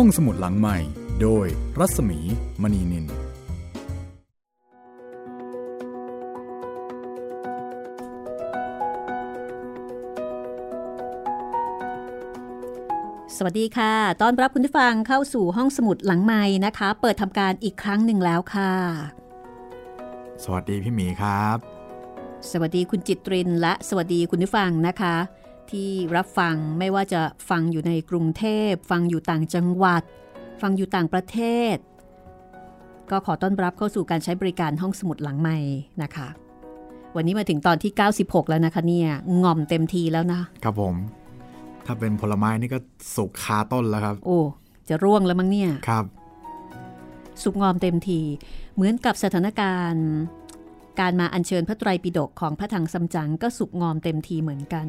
ห้องสมุดหลังใหม่ โดยรัศมีมณีนิน สวัสดีค่ะต้อนรับคุณผู้ฟังเข้าสู่ห้องสมุดหลังไม้นะคะ เปิดทำการอีกครั้งหนึ่งแล้วค่ะ สวัสดีพี่หมีครับ สวัสดีคุณจิตรินและสวัสดีคุณผู้ฟังนะคะ ที่รับฟังไม่ว่าจะฟังอยู่ในกรุงเทพ ฟังอยู่ต่างจังหวัด ฟังอยู่ต่างประเทศ ก็ขอต้อนรับเข้าสู่การใช้บริการห้องสมุดหลังไม้นะคะ วันนี้มาถึงตอนที่ 96 แล้วนะคะเนี่ยง่อมเต็มทีแล้วนะครับผม ถ้าเป็นผลไม้นี่ก็สุกคาต้นแล้วครับ โอ้จะร่วงแล้วมั้งเนี่ยครับ สุกงอมเต็มทีเหมือนกับสถานการณ์การมาอัญเชิญพระไตรปิฎกของพระถังซัมจั๋งก็สุกงอมเต็มทีเหมือนกัน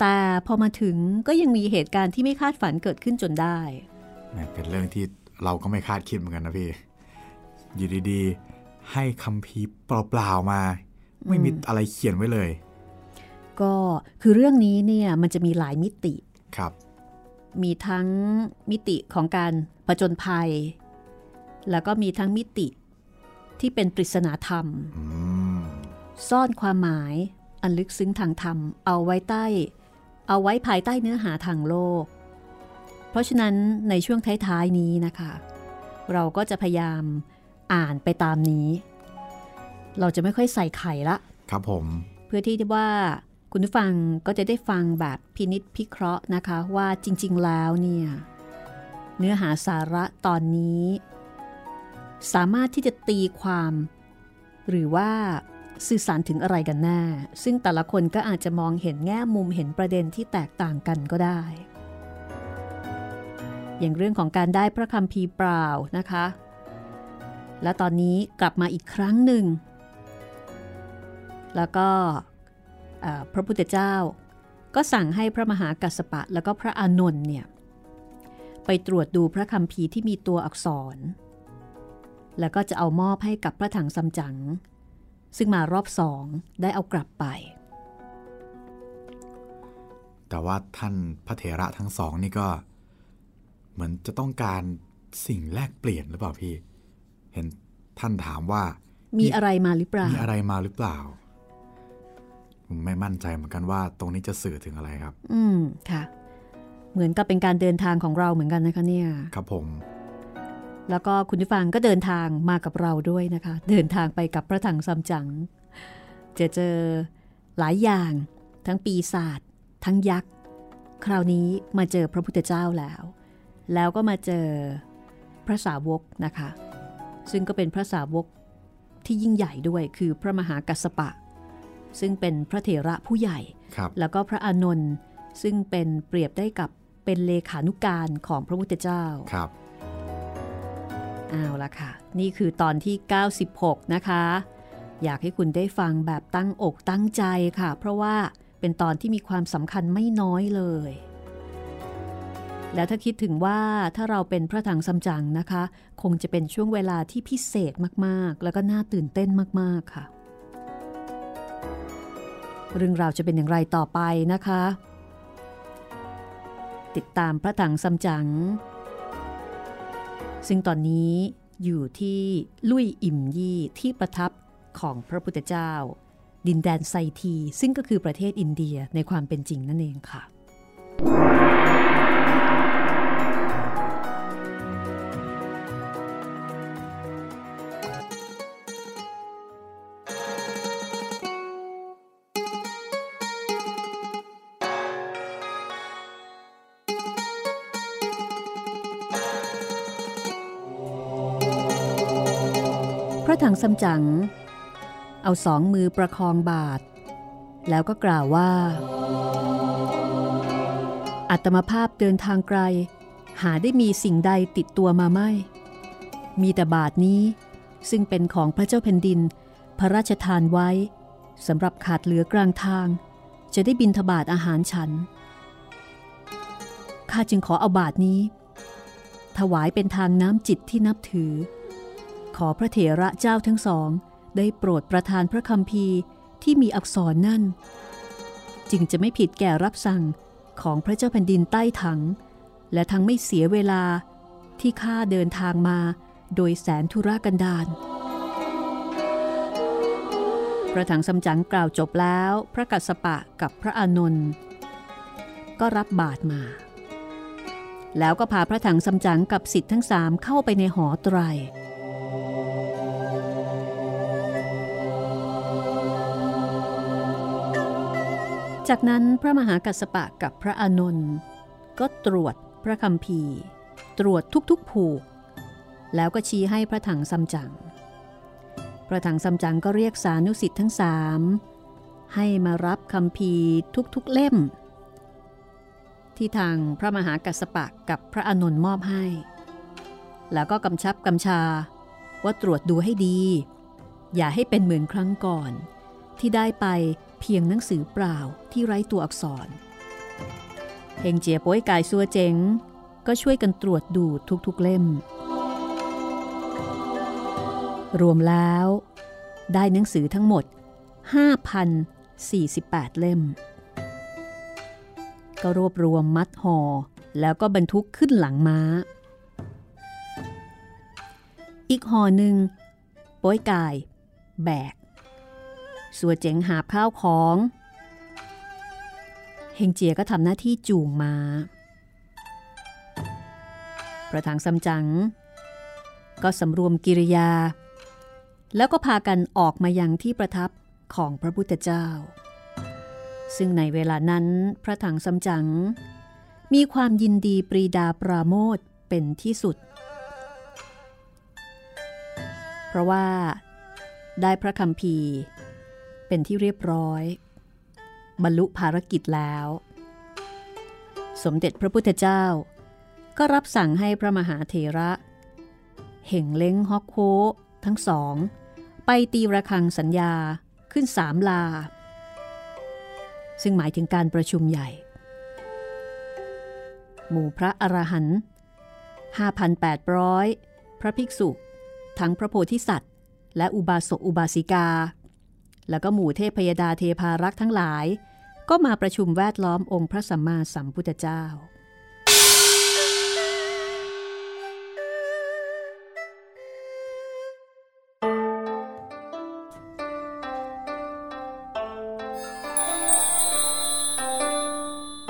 แต่พอมาถึงก็ยังมีเหตุการณ์ที่ไม่คาดฝันเกิดขึ้นจนได้เป็นเรื่องที่เราก็ไม่คาดคิดเหมือนกันนะพี่อยู่ดีๆ ให้คำพีร์เปล่าๆมา ไม่มีอะไรเขียนไว้เลย ก็คือเรื่องนี้เนี่ยมันจะมีหลายมิติครับ มีทั้งมิติของการผจญภัย แล้วก็มีทั้งมิติที่เป็นปริศนาธรรมอืมซ่อนความหมายอันลึกซึ้งทางธรรมเอาไว้ใต้ เอาไว้ภายใต้เนื้อหาทางโลก เพราะฉะนั้นในช่วงท้ายๆนี้นะคะ เราก็จะพยายามอ่านไปตามนี้ เราจะไม่ค่อยใส่ไข่ละ ครับผม เพื่อที่จะว่าคุณผู้ฟังก็จะได้ฟังแบบพินิษพิเคราะห์นะคะว่าจริง ๆ แล้วเนี่ยเนื้อหาสาระตอนนี้ สามารถที่จะตีความ หรือว่า สื่อสารถึงอะไรกันแน่ ซึ่งแต่ละคนก็อาจจะมองเห็นแง่มุมเห็นประเด็นที่แตกต่างกันก็ได้ อย่างเรื่องของการได้พระคำพีเปล่านะคะ และตอนนี้กลับมาอีกครั้งหนึ่ง แล้วก็พระพุทธเจ้าก็สั่งให้พระมหากัสสปะแล้วก็พระอานนท์เนี่ยไปตรวจดูพระคำพีที่มีตัวอักษร แล้วก็จะเอามอบให้กับพระถังซัมจั๋ง ซึ่งมารอบสองได้เอากลับไป แต่ว่าท่านพระเถระทั้งสองนี่ก็ เหมือนจะต้องการสิ่งแลกเปลี่ยนหรือเปล่าพี่ เห็นท่านถามว่า มีอะไรมาหรือเปล่า มีอะไรมาหรือเปล่า ผมไม่มั่นใจเหมือนกันว่า ตรงนี้จะสื่อถึงอะไรครับ อืมค่ะ เหมือนกับเป็นการเดินทางของเราเหมือนกันนะคะเนี่ย ครับผม แล้วก็คุณผู้ฟังก็เดินทางมากับเราด้วยนะคะ เดินทางไปกับพระถังซัมจั๋งจะเจอหลายอย่าง ทั้งปีศาจทั้งยักษ์ คราวนี้มาเจอพระพุทธเจ้าแล้ว แล้วก็มาเจอพระสาวกนะคะ ซึ่งก็เป็นพระสาวกที่ยิ่งใหญ่ด้วยคือพระมหากัสสปะ ซึ่งเป็นพระเถระผู้ใหญ่ครับแล้วก็พระอานนท์ซึ่งเป็นเปรียบได้กับเป็นเลขานุการของพระพุทธเจ้าครับ เอาละค่ะ นี่คือตอนที่ 96 นะคะ อยากให้คุณได้ฟังแบบตั้งอกตั้งใจค่ะ เพราะว่าเป็นตอนที่มีความสำคัญไม่น้อยเลย แล้วถ้าคิดถึงว่าถ้าเราเป็นพระถังซัมจั๋งนะคะ คงจะเป็นช่วงเวลาที่พิเศษมากๆ แล้วก็น่าตื่นเต้นมากๆค่ะ เรื่องราวจะเป็นอย่างไรต่อไปนะคะ ติดตามพระถังซัมจั๋ง ซึ่งตอนนี้อยู่ที่ลุยอิมยี่ที่ประทับของพระพุทธเจ้า ดินแดนไซที ซึ่งก็คือประเทศอินเดียในความเป็นจริงนั่นเองค่ะ พระถังซัมจั๋งเอาสองมือประคองบาท แล้วก็กล่าวว่า อัตมภาพเดินทางไกล หาได้มีสิ่งใดติดตัวมาไม่ มีแต่บาทนี้ซึ่งเป็นของพระเจ้าแผ่นดิน พระราชทานไว้สำหรับขาดเหลือกลางทาง จะได้บินทบาทอาหารฉัน ข้าจึงขอเอาบาทนี้ ถวายเป็นทางน้ำจิตที่นับถือ ขอพระเถระเจ้าทั้งสอง ได้โปรดประทานพระคำพีที่มีอักษรนั่น จึงจะไม่ผิดแก่รับสั่งของพระเจ้าแผ่นดินใต้ถัง และทั้งไม่เสียเวลาที่ข้าเดินทางมาโดยแสนธุระกันดารพระถังสำจังกล่าวจบแล้ว พระกัสสปะกับพระอานนท์ก็รับบาทมา แล้วก็พาพระถังสำจังกับสิทธิ์ทั้งสามเข้าไปในหอไตร จากนั้นพระมหากัสสปะกับพระอานนท์ก็ตรวจพระคำพีตรวจทุกๆผูก แล้วก็ชี้ให้พระถังซัมจั๋งพระถังซัมจั๋งก็เรียกสานุสิทธิ์ทั้งสามให้มารับคำพีทุกๆเล่ม ที่ทางพระมหากัสสปะกับพระอานนท์มอบให้ แล้วก็กำชับกำชาว่าตรวจดูให้ดี อย่าให้เป็นเหมือนครั้งก่อน ที่ได้ไป เพียงหนังสือเปล่าที่ไร้ตัวอักษรเฮงเจียป้วยกายซัวเจ๋ง ก็ช่วยกันตรวจดูทุกๆเล่ม รวมแล้ว ได้หนังสือทั้งหมด 5,048 เล่ม ก็รวบรวมมัดห่อแล้วก็บรรทุกขึ้นหลังม้า อีกห่อหนึ่งป้อยกาย แบก สัวเจ๋งหาบข้าวของเฮงเจียก็ทำหน้าที่จูงมา้าประถังซัมจั๋งก็สำรวมกิริยา แล้วก็พากันออกมายังที่ประทับของพระพุทธเจ้า ซึ่งในเวลานั้นพระถังซัมจั๋งมีความยินดีปรีดาปราโมทเป็นที่สุด เพราะว่าได้พระคำพี เป็นที่เรียบร้อย บรรลุภารกิจแล้ว สมเด็จพระพุทธเจ้า ก็รับสั่งให้พระมหาเถระ เห่งเล้งฮอกโคทั้งสอง ไปตีระฆังสัญญาขึ้นสามลา ซึ่งหมายถึงการประชุมใหญ่ หมู่พระอรหันต์5,800 พระภิกษุ ทั้งพระโพธิสัตว์ และอุบาสกอุบาสิกา แล้วก็หมู่เทพยดาเทพารักษ์ทั้งหลาย ก็มาประชุมแวดล้อมองค์พระสัมมาสัมพุทธเจ้า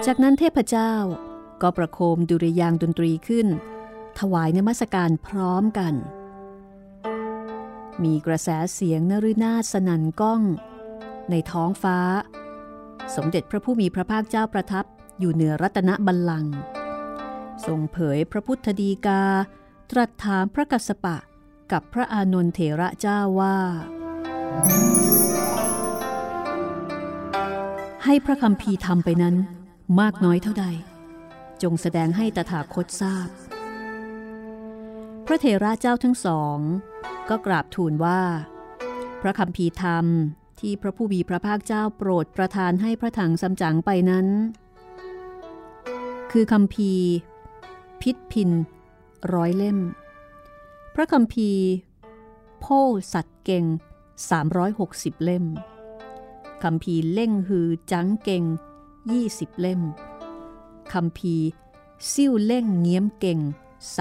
จากนั้นเทพเจ้าก็ประโคมดุริยางดนตรีขึ้น ถวายนมัสการพร้อมกัน มีกระแสเสียงนรุนาสนันก้อง ในท้องฟ้า สมเด็จพระผู้มีพระภาคเจ้าประทับอยู่เหนือรัตนบัลลังก์ทรงเผยพระพุทธดีกา ตรัสถามพระกัสสปะกับพระอานนทเถระเจ้าว่า ให้พระคำพีทำไปนั้นมากน้อยเท่าใด จงแสดงให้ตถาคตทราบ พระเถระเจ้าทั้งสอง ก็กราบทูลว่า พระคำพีธรรมที่พระผู้มีพระภาคเจ้าโปรดประทานให้พระถังสำจังไปนั้น คือคำพีพิษพินร้อยเล่ม พระคำพีโพสัตเก่ง 360 เล่มคำพีเล่งฮือจังเก่ง 20 เล่มคำพีซิ่วเล่งเงี้ยมเก่ง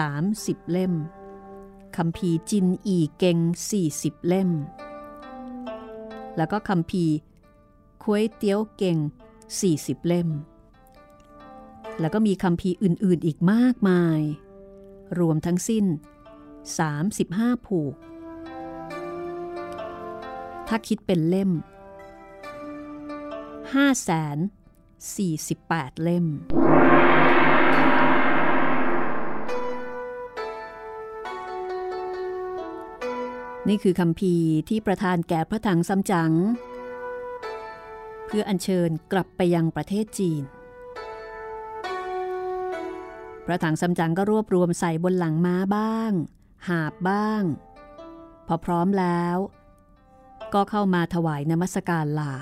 30 เล่ม คำพีจินอีเก่ง40 เล่ม แล้วก็คำพีควยเตี้ยวเก่ง 40 เล่ม แล้วก็มีคำพีอื่นๆอีกมากมาย รวมทั้งสิ้น 35 ผูก ถ้าคิดเป็นเล่ม 5 0 0 0 0 48 เล่ม นี่คือคำพีที่ประธานแก่พระถังซัมจั๋งเพื่ออัญเชิญกลับไปยังประเทศจีน พระถังซัมจั๋งก็รวบรวมใส่บนหลังม้าบ้าง หาบบ้าง พอพร้อมแล้ว ก็เข้ามาถวายนมัสการลา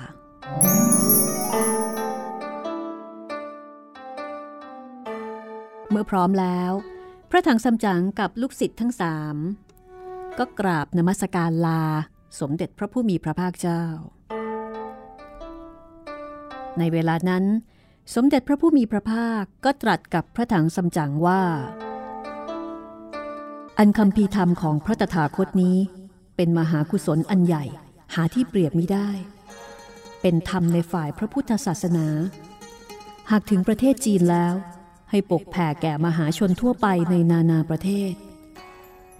เมื่อพร้อมแล้ว พระถังซัมจั๋งกับลูกศิษย์ทั้งสาม ก็กราบนมัสการลา สมเด็จพระผู้มีพระภาคเจ้า ในเวลานั้น สมเด็จพระผู้มีพระภาคก็ตรัสกับพระถังซัมจั๋งว่า อันคำพีธรรมของพระตถาคตนี้ เป็นมหากุศลอันใหญ่หาที่เปรียบไม่ได้ เป็นธรรมในฝ่ายพระพุทธศาสนา หากถึงประเทศจีนแล้ว ให้ปกแผ่แก่มหาชนทั่วไปในนานาประเทศ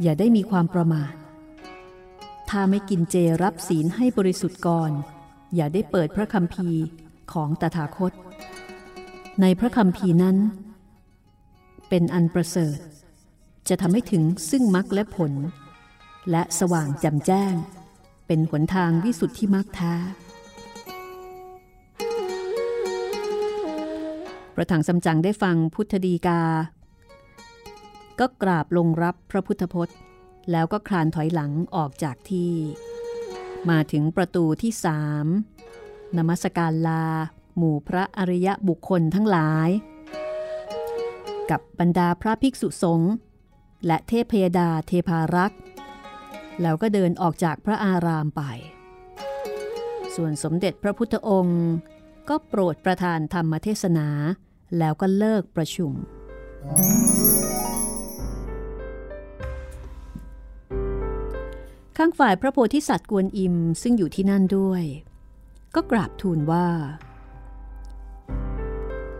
อย่าได้มีความประมาท ถ้าไม่กินเจรับศีลให้บริสุทธิ์ก่อน อย่าได้เปิดพระคำพีของตถาคต ในพระคำพีนั้น เป็นอันประเสริฐ จะทำให้ถึงซึ่งมรรคและผล และสว่างแจ่มแจ้ง เป็นหนทางวิสุทธิมรรคแท้พระถังสำจังได้ฟังพุทธดีกา ก็กราบลงรับพระพุทธพจน์ แล้วก็คลานถอยหลังออกจากที่ มาถึงประตูที่สามนมัสการลา หมู่พระอริยบุคคลทั้งหลาย กับบรรดาพระภิกษุสงฆ์และเทพยดาเทพารักษ์แล้วก็เดินออกจากพระอารามไป ส่วนสมเด็จพระพุทธองค์ ก็โปรดประทานธรรมเทศนา แล้วก็เลิกประชุม ข้างฝ่ายพระโพธิสัตว์กวนอิมซึ่งอยู่ที่นั่นด้วย ก็กราบทูลว่า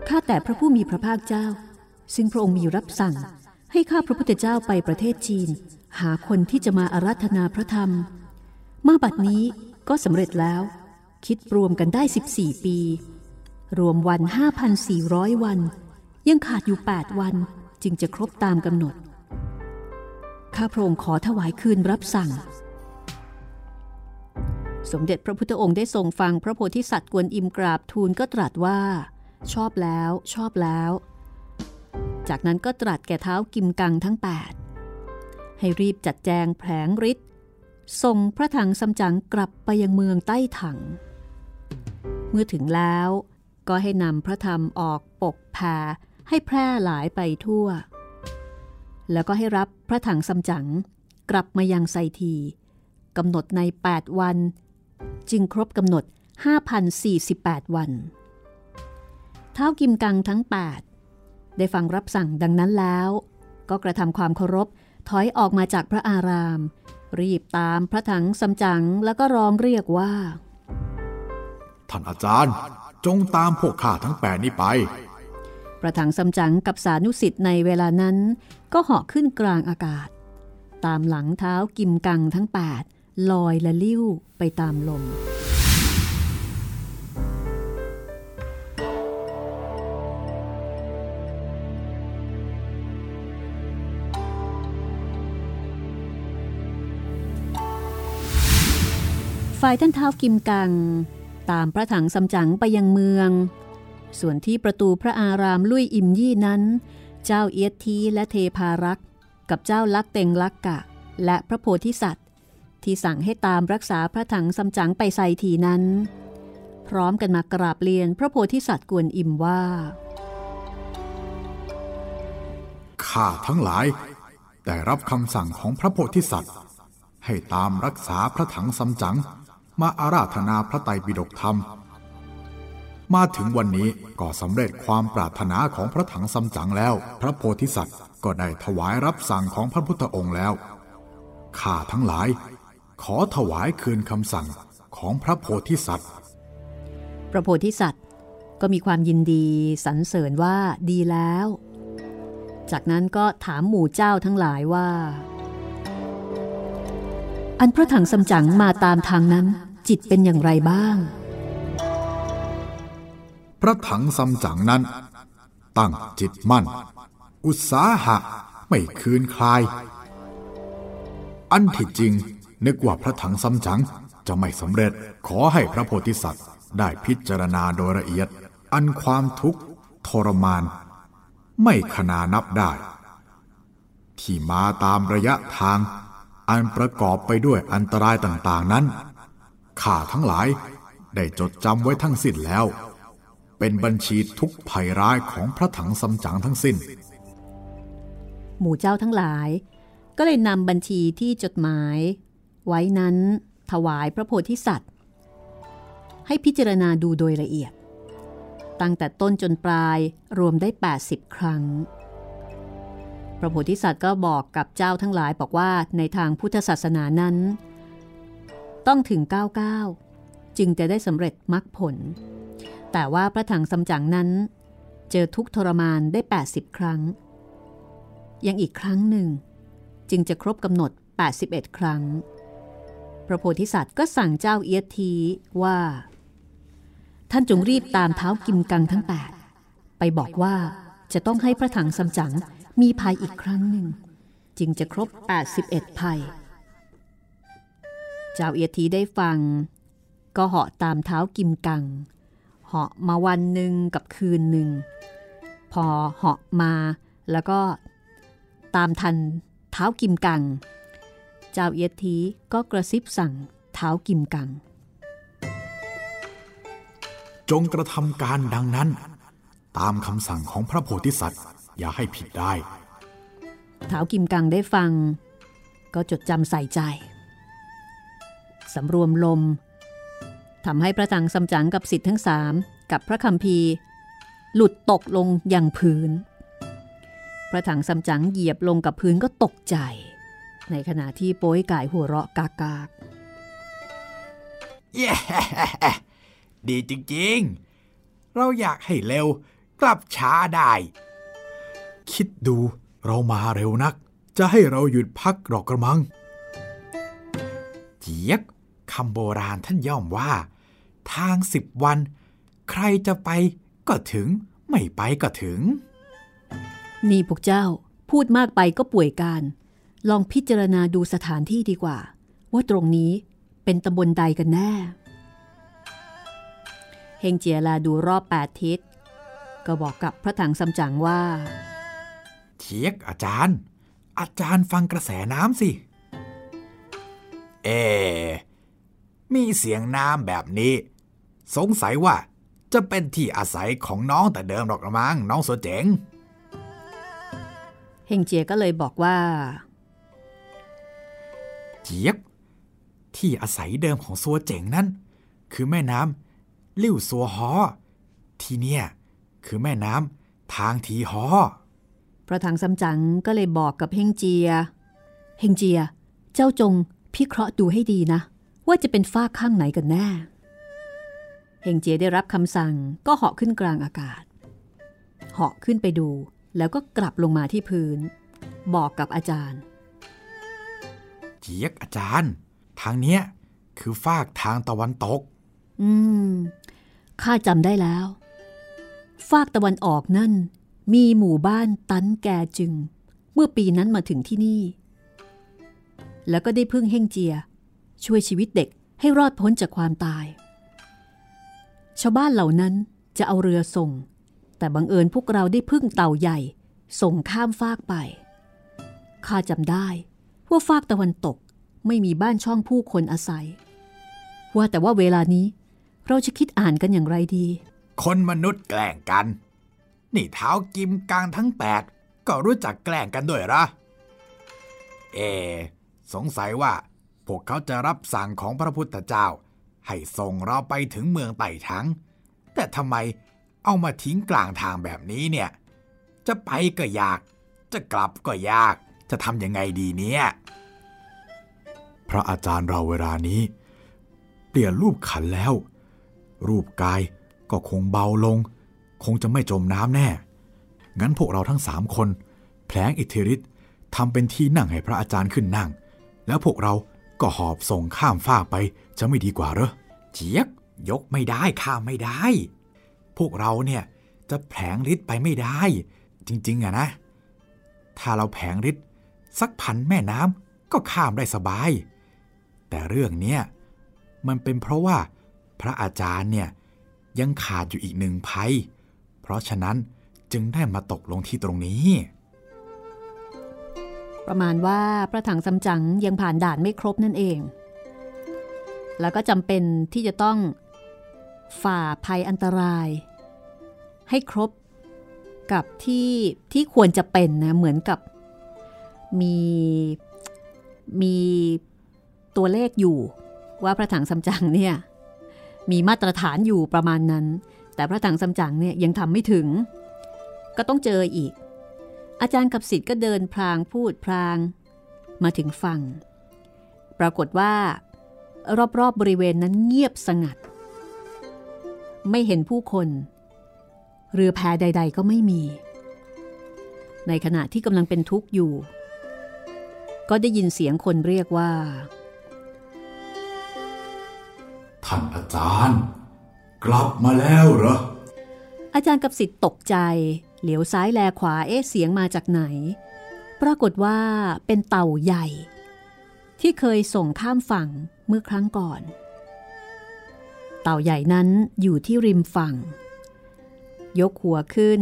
ข้าแต่พระผู้มีพระภาคเจ้า ซึ่งพระองค์มีรับสั่ง ให้ข้าพระพุทธเจ้าไปประเทศจีน หาคนที่จะมาอาราธนาพระธรรม มาบัดนี้ก็สำเร็จแล้ว คิดรวมกันได้ 14 ปี รวมวัน 5,400 วัน ยังขาดอยู่ 8 วันจึงจะครบตามกำหนดข้าพระองค์ขอถวายคืนรับสั่ง สมเด็จพระพุทธองค์ได้ทรงฟังพระโพธิสัตว์กวนอิมกราบทูลก็ตรัสว่า ชอบแล้วชอบแล้ว จากนั้นก็ตรัสแก่เท้ากิมกังทั้ง 8 ให้รีบจัดแจงแผลงฤทธิ์ส่งพระถังซัมจั๋งกลับไปยังเมืองใต้ถัง เมื่อถึงแล้วก็ให้นำพระธรรมออกปกแผ่ให้แพร่หลายไปทั่ว แล้วก็ให้รับพระถังซัมจั๋งกลับมายังไซทีกำหนดใน 8 วัน จึงครบกำหนด 5,048 วัน เท้ากิมกังทั้ง 8 ได้ฟังรับสั่งดังนั้นแล้ว ก็กระทำความเคารพถอยออกมาจากพระอาราม รีบตามพระถังซัมจั๋งแล้วก็ร้องเรียกว่า ท่านอาจารย์จงตามพวกข้าทั้งแปดนี้ไปพระถังซัมจั๋งกับสานุสิทธิ์ในเวลานั้น ก็เหาะขึ้นกลางอากาศ ตามหลังเท้ากิมกังทั้ง 8 ลอยและลิ้วไปตามลม ฝ่ายท่านเท้ากิมกัง ตามพระถังซัมจั๋งไปยังเมือง ส่วนที่ประตูพระอารามลุยอิมยี่นั้น เจ้าเอียทีและเทพารักษ์กับเจ้าลักเต็งลักกะ และพระโพธิสัตว์ ที่สั่งให้ตามรักษาพระถังซัมจั๋งไปใส่ทีนั้น พร้อมกันมากราบเรียนพระโพธิสัตว์กวนอิมว่าข้าทั้งหลายได้รับคำสั่งของพระโพธิสัตว์ ให้ตามรักษาพระถังซัมจั๋งมาอาราธนาพระไตรปิฎกธรรม มาถึงวันนี้ก็สำเร็จความปรารถนาของพระถังซัมจั๋งแล้ว พระโพธิสัตว์ก็ได้ถวายรับสั่งของพระพุทธองค์แล้วข้าทั้งหลาย ขอถวายคืนคำสั่งของพระโพธิสัตว์ พระโพธิสัตว์ก็มีความยินดีสรรเสริญว่าดีแล้ว จากนั้นก็ถามหมู่เจ้าทั้งหลายว่า อันพระถังซัมจั๋งมาตามทางนั้น จิตเป็นอย่างไรบ้าง พระถังซัมจั๋งนั้น ตั้งจิตมั่น อุตสาหะไม่คืนคลาย อันที่จริง นึกว่าพระถังซัมจั๋งจะไม่สำเร็จขอให้พระโพธิสัตว์ได้พิจารณาโดยละเอียด อันความทุกข์ทรมาน ไม่ขนานับได้ ที่มาตามระยะทาง อันประกอบไปด้วยอันตรายต่างๆนั้นข้าทั้งหลายได้จดจำไว้ทั้งสิ้นแล้ว เป็นบัญชีทุกภัยร้ายของพระถังซัมจั๋งทั้งสิ้น หมู่เจ้าทั้งหลาย ก็เลยนำบัญชีที่จดหมาย ไว้นั้นถวายพระโพธิสัตว์ ให้พิจารณาดูโดยละเอียด ตั้งแต่ต้นจนปลายรวมได้ 80 ครั้ง พระโพธิสัตว์ก็บอกกับเจ้าทั้งหลายบอกว่าในทางพุทธศาสนานั้น ต้องถึง 99 จึงจะได้สำเร็จมรรคผล แต่ว่าพระถังสำจังนั้น เจอทุกทรมานได้ 80 ครั้ง ยังอีกครั้งหนึ่ง จึงจะครบกำหนด 81 ครั้ง พระโพธิสัตว์ก็สั่งเจ้าเอียทีว่า ท่านจงรีบตามเท้ากิมกังทั้ง8ไปบอกว่าจะต้องให้พระถังสำจังมีภัยอีกครั้งหนึ่ง จึงจะครบ 81ภัย เจ้าเอียทีได้ฟัง ก็เหาะตามเท้ากิมกัง เหาะมาวันหนึ่งกับคืนหนึ่ง พอเหาะมาแล้วก็ตามทันเท้ากิมกัง เจ้าเอียทีก็กระซิบสั่งเท้ากิมกัง จงกระทำการดังนั้น ตามคำสั่งของพระโพธิสัตว์ อย่าให้ผิดได้เท้ากิมกังได้ฟัง ก็จดจำใส่ใจสำรวมลมทำให้พระถังสำจังกับสิทธิ์ทั้งสามกับพระคำพีร์หลุดตกลงอย่างพื้น พระถังสำจังเหยียบลงกับพื้นก็ตกใจ ในขณะที่โป้ยก่ายหัวเราะกากากเย้ดีจริงๆ เราอยากให้เร็วกลับช้าได้ คิดดูเรามาเร็วนัก จะให้เราหยุดพักหรอกกระมัง เจี๊ยกคำโบราณท่านย่อมว่า ทางสิบวัน ใครจะไปก็ถึง ไม่ไปก็ถึง นี่พวกเจ้าพูดมากไปก็ป่วยการ ลองพิจารณาดูสถานที่ดีกว่า ว่าตรงนี้เป็นตำบลใดกันแน่ เฮงเจียลาดูรอบแปดทิศ ก็บอกกับพระถังสำจังว่าเทียกอาจารย์ อาจารย์ฟังกระแสน้ำสิ เอ มีเสียงน้ำแบบนี้ สงสัยว่าจะเป็นที่อาศัยของน้องแต่เดิมหรอกละมั้งน้องโซเจ๋ง เฮงเจียก็เลยบอกว่า เจี๊ยบ ที่อาศัยเดิมของซัวเจ๋งนั้น คือแม่น้ำลิ่วซัวฮอที่เนี่ยคือแม่น้ำทางทีฮอพระถังสำจังก็เลยบอกกับเฮงเจีย เฮงเจีย เจ้าจงพิเคราะห์ดูให้ดีนะ ว่าจะเป็นฝ้าข้างไหนกันแน่ เฮงเจียได้รับคำสั่งก็เหาะขึ้นกลางอากาศ เหาะขึ้นไปดูแล้วก็กลับลงมาที่พื้น บอกกับอาจารย์ เจี๊ยกอาจารย์ ทางเนี้ยคือฟากทางตะวันตก อืม ข้าจำได้แล้วฝากตะวันออกนั่น มีหมู่บ้านตันแกจึง เมื่อปีนั้นมาถึงที่นี่ แล้วก็ได้พึ่งเฮงเจีย ช่วยชีวิตเด็กให้รอดพ้นจากความตาย ชาวบ้านเหล่านั้นจะเอาเรือส่ง แต่บังเอิญพวกเราได้พึ่งเต่าใหญ่ ส่งข้ามฟากไป ข้าจำได้ ว่าฟากตะวันตกไม่มีบ้านช่องผู้คนอาศัย ว่าแต่ว่าเวลานี้เราจะคิดอ่านกันอย่างไรดี คนมนุษย์แกล้งกัน นี่เท้ากิมกลางทั้งแปดก็รู้จักแกล้งกันด้วยหรอ เอ สงสัยว่า พวกเขาจะรับสั่งของพระพุทธเจ้า ให้ส่งเราไปถึงเมืองไต่ถังแต่ทำไมเอามาทิ้งกลางทางแบบนี้เนี่ย จะไปก็ยาก จะกลับก็ยาก จะทำยังไงดีเนี่ย พระอาจารย์เราเวลานี้ เปลี่ยนรูปขันแล้ว รูปกายก็คงเบาลง คงจะไม่จมน้ำแน่ งั้นพวกเราทั้งสามคน แผลงอิทธิฤทธิ์ทำเป็นที่นั่งให้พระอาจารย์ขึ้นนั่ง แล้วพวกเราก็หอบส่งข้ามฟากไปจะไม่ดีกว่าเหรอเจี๊ยบยกไม่ได้ข้ามไม่ได้ พวกเราเนี่ยจะแผลงฤทธิ์ไปไม่ได้ จริงๆอะนะ ถ้าเราแผลงฤทธิ์ สักพันแม่น้ำก็ข้ามได้สบาย แต่เรื่องเนี้ยมันเป็นเพราะว่าพระอาจารย์เนี่ยยังขาดอยู่อีกหนึ่งภัย เพราะฉะนั้นจึงได้มาตกลงที่ตรงนี้ ประมาณว่าพระถังสำจั๋งยังผ่านด่านไม่ครบนั่นเอง แล้วก็จำเป็นที่จะต้องฝ่าภัยอันตราย ให้ครบกับที่ที่ควรจะเป็นนะเหมือนกับ มีมีตัวเลขอยู่ว่าพระถังสำจังเนี่ยมีมาตรฐานอยู่ประมาณนั้น แต่พระถังซัมจั๋งเนี่ยยังทำไม่ถึง ก็ต้องเจออีก อาจารย์กับสิทธิ์ก็เดินพลางพูดพลางมาถึงฝั่ง ปรากฏว่า รอบๆบบริเวณนั้นเงียบสงัด ไม่เห็นผู้คน เรือแพใด ๆ ก็ไม่มี ในขณะที่กำลังเป็นทุกข์อยู่ ก็ได้ยินเสียงคนเรียกว่า ท่านอาจารย์ กลับมาแล้วเหรอ อาจารย์กับสิทธิ์ตกใจ เหลียวซ้ายแลขวาเอ๊ะเสียงมาจากไหน ปรากฏว่าเป็นเต่าใหญ่ ที่เคยส่งข้ามฝั่งเมื่อครั้งก่อน เต่าใหญ่นั้นอยู่ที่ริมฝั่ง ยกหัวขึ้น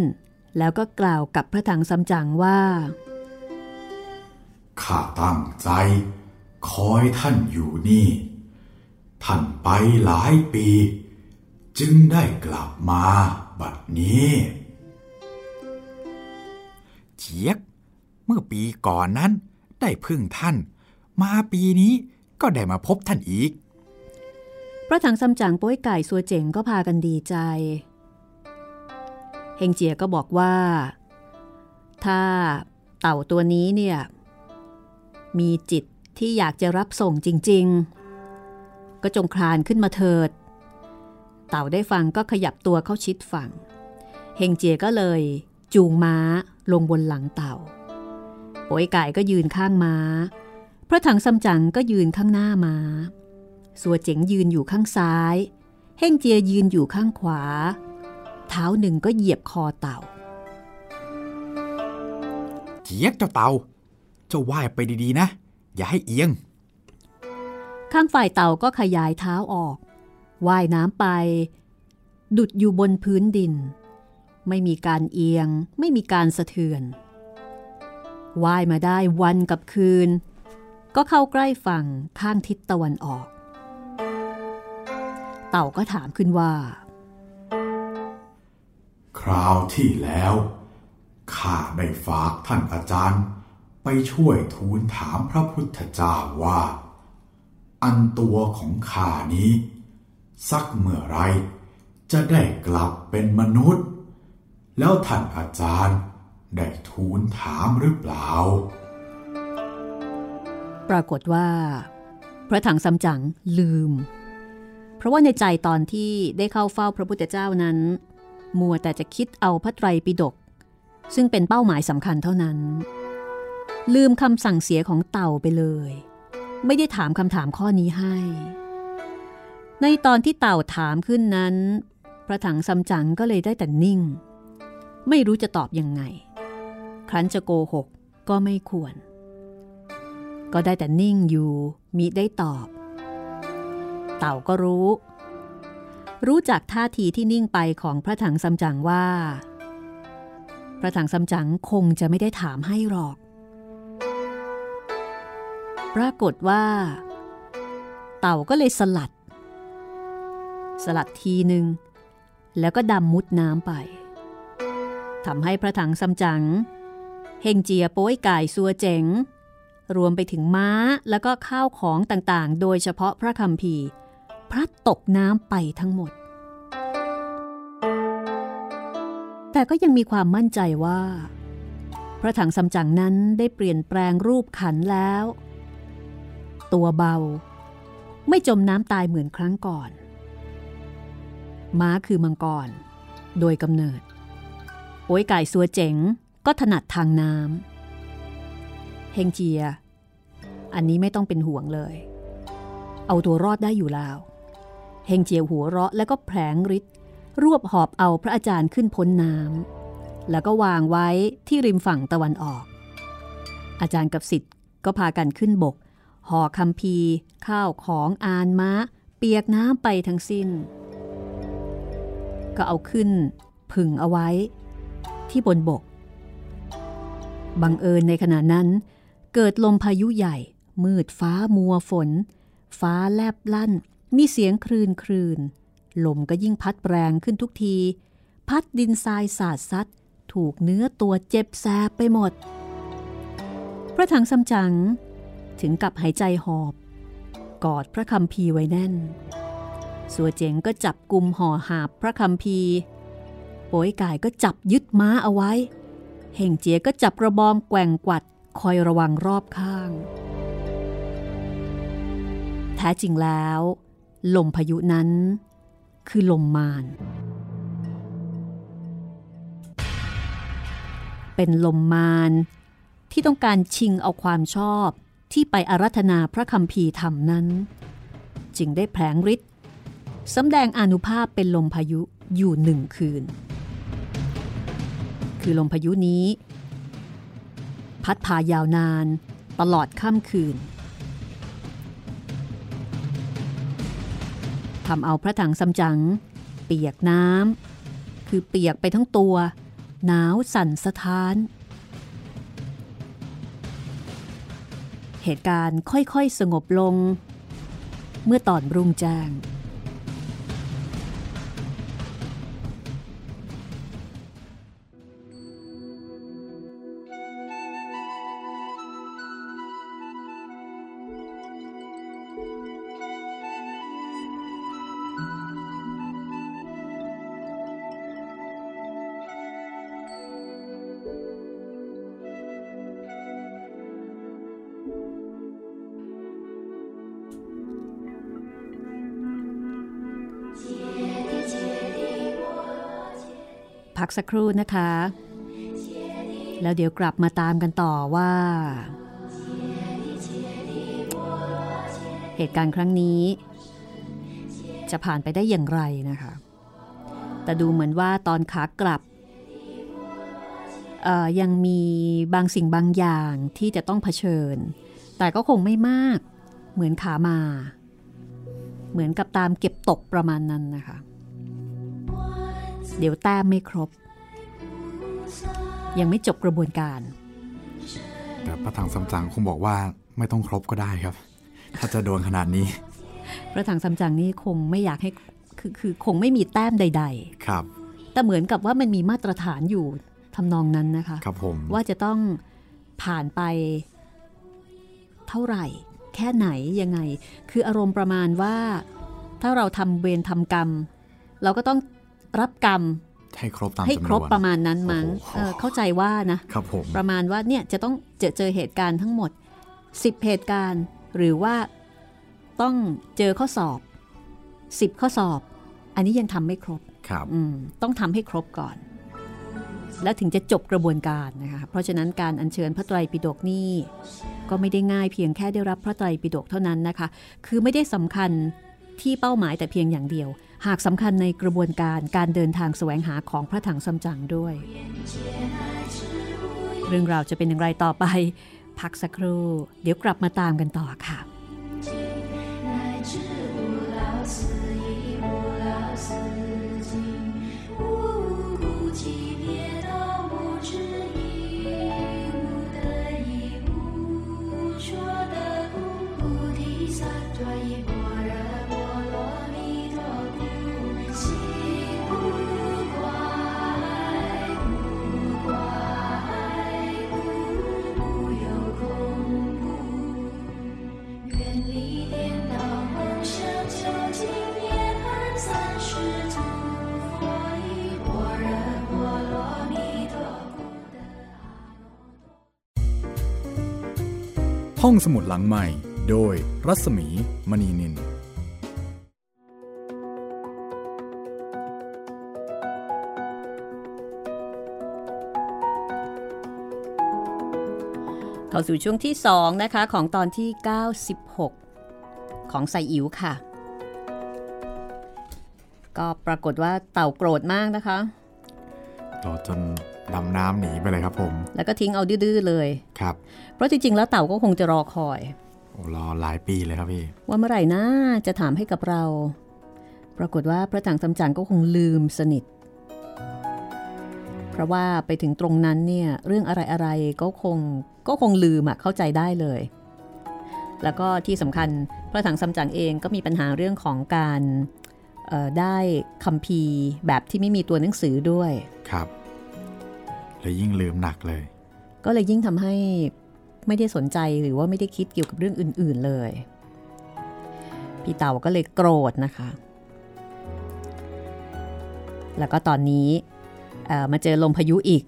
แล้วก็กล่าวกับพระถังซัมจั๋งว่า ข้าตั้งใจ คอยท่านอยู่นี่ ท่านไปหลายปี จึงได้กลับมาบัดนี้เจียกเมื่อปีก่อนนั้นได้พึ่งท่าน มาปีนี้ก็ได้มาพบท่านอีก พระถังซัมจั๋งโป้ยไก่สัวเจ๋งก็พากันดีใจ เฮงเจียก็บอกว่า ถ้าเต่าตัวนี้เนี่ย มีจิตที่อยากจะรับส่งจริง ๆ ก็จงคลานขึ้นมาเถิด เต่าได้ฟังก็ขยับตัวเข้าชิดฝั่ง เฮงเจียก็เลย จูงม้าลงบนหลังเต่าโป้ยไก่ก็ยืนข้างม้า พระถังซัมจั๋งก็ยืนข้างหน้าม้า สัวเจ๋งยืนอยู่ข้างซ้าย เฮ่งเจียยืนอยู่ข้างขวา เท้าหนึ่งก็เหยียบคอเต่า เจียกเจ้าเต่า เจ้าว่ายไปดีๆนะ อย่าให้เอียง ข้างฝ่ายเต่าก็ขยายเท้าออกว่ายน้ำไป ดุดอยู่บนพื้นดิน ไม่มีการเอียง ไม่มีการสะเทือนว่ายมาได้วันกับคืน ก็เข้าใกล้ฝั่งข้างทิศตะวันออก เต่าก็ถามขึ้นว่า คราวที่แล้วข้าได้ฝากท่านอาจารย์ ไปช่วยทูลถามพระพุทธเจ้าว่า อันตัวของข้านี้ สักเมื่อไรจะได้กลับเป็นมนุษย์ แล้วท่านอาจารย์ได้ทูลถามหรือเปล่า ปรากฏว่า พระถังซัมจั๋งลืม เพราะว่าในใจตอนที่ได้เข้าเฝ้าพระพุทธเจ้านั้น มัวแต่จะคิดเอาพระไตรปิฎกซึ่งเป็นเป้าหมายสำคัญเท่านั้น ลืมคำสั่งเสียของเต่าไปเลย ไม่ได้ถามคำถามข้อนี้ให้ ในตอนที่เต่าถามขึ้นนั้น พระถังซัมจั๋งก็เลยได้แต่นิ่ง ไม่รู้จะตอบยังไง ครั้นจะโกหกก็ไม่ควร ก็ได้แต่นิ่งอยู่มิได้ตอบ เต่าก็รู้ รู้จากท่าทีที่นิ่งไปของพระถังซัมจั๋งว่า พระถังซัมจั๋งคงจะไม่ได้ถามให้หรอก ปรากฏว่า เต่าก็เลยสลัด สลัดทีหนึ่งแล้วก็ดำมุดน้ำไปทำให้พระถังซัมจั๋งเฮงเจียโป้ยไก่ซัวเจ๋ง รวมไปถึงม้าแล้วก็ข้าวของต่างๆ โดยเฉพาะพระคำพีพลัดตกน้ำไปทั้งหมด แต่ก็ยังมีความมั่นใจว่า พระถังซัมจั๋งนั้นได้เปลี่ยนแปลงรูปขันแล้ว ตัวเบา ไม่จมน้ำตายเหมือนครั้งก่อน ม้าคือมังกร โดยกำเนิด โอ้ยไก่สัวเจ๋งก็ถนัดทางน้ำเฮงเจีย อันนี้ไม่ต้องเป็นห่วงเลย เอาตัวรอดได้อยู่แล้วเฮงเจียหัวเราะแล้วก็แผลงฤทธิ์รวบหอบเอาพระอาจารย์ขึ้นพ้นน้ำแล้วก็วางไว้ที่ริมฝั่งตะวันออก อาจารย์กับสิทธิ์ก็พากันขึ้นบก ห่อคำพีข้าวของอานม้าเปียกน้ำไปทั้งสิ้น ก็เอาขึ้น ผึ่งเอาไว้ ที่บนบก บังเอิญในขณะนั้น เกิดลมพายุใหญ่ มืดฟ้ามัวฝน ฟ้าแลบลั่น มีเสียงครืนครืนลมก็ยิ่งพัดแรงขึ้นทุกที พัดดินทรายสาดซัด ถูกเนื้อตัวเจ็บแสบไปหมด พระถังซัมจั๋ง ถึงกับหายใจหอบ กอดพระคำพีไว้แน่น สัวเจ๋งก็จับกลุ่มห่อหาบพระคำพีโป๋ยกายก็จับยึดม้าเอาไว้ เฮงเจียก็จับกระบองแกว่งกวัดคอยระวังรอบข้าง แท้จริงแล้ว ลมพายุนั้น คือลมมารเป็นลมมารที่ต้องการชิงเอาความชอบ ที่ไปอารัธนาพระคำพีธรรมนั้น จึงได้แผลงฤทธิ์สำแดงอนุภาพเป็นลมพายุอยู่หนึ่งคืน คือลมพายุนี้ พัดพายาวนานตลอดค่ำคืนทำเอาพระถังซัมจั๋งเปียกน้ำคือเปียกไปทั้งตัว หนาวสั่นสะท้าน เหตุการณ์ค่อยๆสงบลง เมื่อตอนรุ่งแจ้ง สักครู่นะคะ แล้วเดี๋ยวกลับมาตามกันต่อว่า เหตุการณ์ครั้งนี้ จะผ่านไปได้อย่างไรนะคะ แต่ดูเหมือนว่าตอนขากลับยังมีบางสิ่งบางอย่างที่จะต้องเผชิญ แต่ก็คงไม่มาก เหมือนขามา เหมือนกับตามเก็บตกประมาณนั้นนะคะ เดี๋ยวแต้มไม่ครบ ยังไม่จบกระบวนการ แต่พระถังซัมจั๋งคงบอกว่าไม่ต้องครบก็ได้ครับ ถ้าจะโดนขนาดนี้ พระถังซัมจั๋งนี่คงไม่อยากให้คือคือคงไม่มีแต้มใด ๆ ครับ แต่เหมือนกับว่ามันมีมาตรฐานอยู่ทำนองนั้นนะคะครับผมว่าจะต้องผ่านไปเท่าไหร่ แค่ไหนยังไง คืออารมณ์ประมาณว่า ถ้าเราทำเวรทำกรรม เราก็ต้อง รับกรรม ให้ครบตามให้จำนวนครบประมาณนั้นมั้งโอ้โหเออเข้าใจว่านะครับผมประมาณว่าเนี่ยจะต้องเจอเจอเหตุการณ์ทั้งหมด 10 เหตุการณ์ หรือว่าต้องเจอข้อสอบ 10 ข้อสอบ อันนี้ยังทำไม่ครบครับอืมต้องทำให้ครบก่อน แล้วถึงจะจบกระบวนการนะคะเพราะฉะนั้นการอัญเชิญพระไตรปิฎกนี่ก็ไม่ได้ง่ายเพียงแค่ได้รับพระไตรปิฎกเท่านั้นนะคะ คือไม่ได้สำคัญ ที่เป้าหมายแต่เพียงอย่างเดียว หากสำคัญในกระบวนการการเดินทางแสวงหาของพระถังซัมจั๋งด้วย เรื่องราวจะเป็นอย่างไรต่อไป พักสักครู่ เดี๋ยวกลับมาตามกันต่อค่ะ ห้องสมุดหลังใหม่ โดยรัศมีมณีนิน เข้าสู่ช่วงที่ 2 นะคะ ของตอนที่ 96 ของไซอิ๋วค่ะ ก็ปรากฏว่าเต่าโกรธมากนะคะ ต่อจน ดำน้ำหนีไปเลยครับผม แล้วก็ทิ้งเอาดื้อๆเลย ครับ เพราะจริงๆ แล้วเต่าก็คงจะรอคอยโอ้รอหลายปีเลยครับพี่ ว่าเมื่อไหร่นะจะถามให้กับเรา ปรากฏว่าพระถังซัมจั๋งก็คงลืมสนิท เพราะว่าไปถึงตรงนั้นเนี่ยเรื่องอะไรๆก็คงก็คงลืมอะเข้าใจได้เลย แล้วก็ที่สำคัญพระถังซัมจั๋งเองก็มีปัญหาเรื่องของการเอ่อได้คัมภีร์แบบที่ไม่มีตัวหนังสือด้วย ครับ เลยยิ่งลืมหนักเลย ก็เลยยิ่งทำให้ไม่ได้สนใจหรือว่าไม่ได้คิดเกี่ยวกับเรื่องอื่น ๆเลย พี่เต่าก็เลยโกรธนะคะ แล้วก็ตอนนี้เอ่อมาเจอลมพายุอีก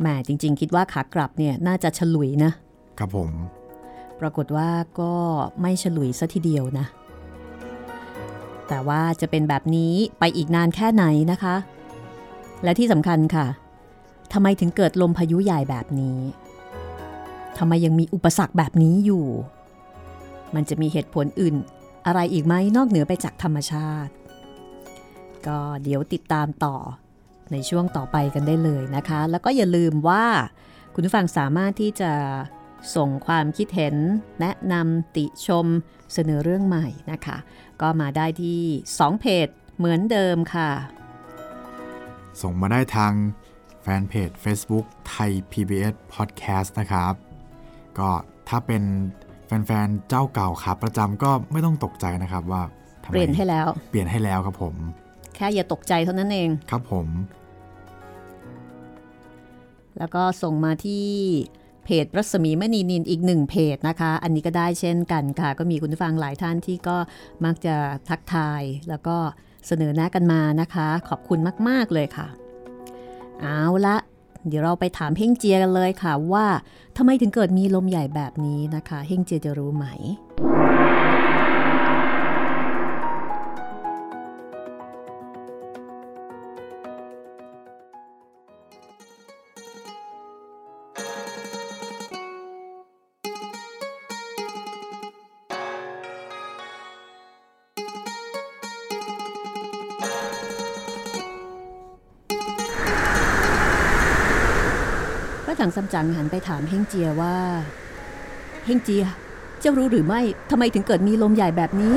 แหมจริง ๆ คิดว่าขากลับเนี่ยน่าจะฉลุยนะ ครับผม ปรากฏว่าก็ไม่ฉลุยซะทีเดียวนะ แต่ว่าจะเป็นแบบนี้ไปอีกนานแค่ไหนนะคะ และที่สำคัญค่ะ ทำไมถึงเกิดลมพายุใหญ่แบบนี้ทำไมยังมีอุปสรรคแบบนี้อยู่ มันจะมีเหตุผลอื่นอะไรอีกไหมนอกเหนือไปจากธรรมชาติ ก็เดี๋ยวติดตามต่อในช่วงต่อไปกันได้เลยนะคะ แล้วก็อย่าลืมว่า คุณผู้ฟังสามารถที่จะส่งความคิดเห็น แนะนำติชมเสนอเรื่องใหม่นะคะ ก็มาได้ที่ 2 เพจเหมือนเดิมค่ะ ส่งมาได้ทาง ฟนเพจ Facebook ไทย PBS Podcast นะครับ ก็ถ้าเป็นแฟนๆ เจ้าเก่าขาประจำก็ไม่ต้องตกใจนะครับว่าทำไมเปลี่ยนให้แล้ว เปลี่ยนให้แล้วครับผม แค่อย่าตกใจเท่านั้นเอง ครับผม แล้วก็ส่งมาที่เพจรัศมีมณีนินอีกหนึ่งเพจนะคะ อันนี้ก็ได้เช่นกันค่ะ ก็มีคุณผู้ฟังหลายท่านที่ก็มักจะทักทาย แล้วก็เสนอแนะกันมานะคะ ขอบคุณมาก ๆ เลยค่ะ เอาละเดี๋ยวเราไปถามเฮงเจียกันเลยค่ะว่าทำไมถึงเกิดมีลมใหญ่แบบนี้นะคะ เฮงเจียจะรู้ไหม จังหันไปถามเฮงเจียว่า เฮงเจีย เจ้ารู้หรือไม่ทำไมถึงเกิดมีลมใหญ่แบบนี้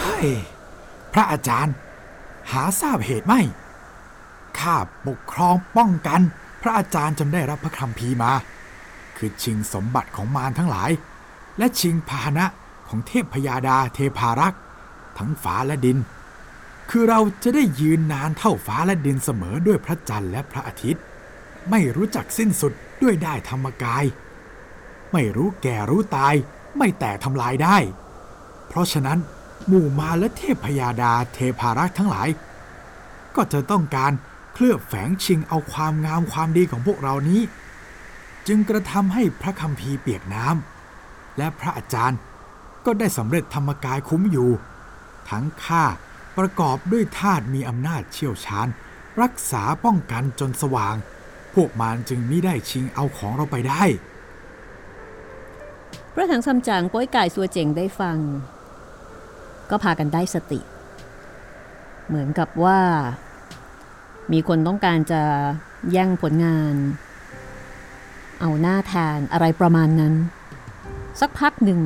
เฮ้ยพระอาจารย์ หาทราบเหตุไหมข้าปกครองป้องกัน พระอาจารย์จนได้รับพระคัมภีมา คือชิงสมบัติของมารทั้งหลาย และชิงพาหนะของเทพพยาดาเทพารักษ์ทั้งฟ้าและดิน คือเราจะได้ยืนนานเท่าฟ้าและดินเสมอด้วยพระจันทร์และพระอาทิตย์ ไม่รู้จักสิ้นสุดด้วยได้ธรรมกาย ไม่รู้แก่รู้ตายไม่แตกทำลายได้ เพราะฉะนั้นหมู่มาและเทพพยาดาเทพารักษ์ทั้งหลาย ก็จะต้องการเคลือบแฝงชิงเอาความงามความดีของพวกเรานี้ จึงกระทำให้พระคัมภีร์เปียกน้ำและพระอาจารย์ก็ได้สำเร็จธรรมกายคุ้มอยู่ ทั้งข้า ประกอบด้วยธาตุมีอำนาจเชี่ยวชาญ รักษาป้องกันจนสว่าง พวกมารจึงมิได้ชิงเอาของเราไปได้ พระถังซัมจั๋งป้ยก่ายสัวเจ๋งได้ฟัง ก็พากันได้สติ เหมือนกับว่า มีคนต้องการจะแย่งผลงาน เอาหน้าแทนอะไรประมาณนั้น สักพักหนึ่ง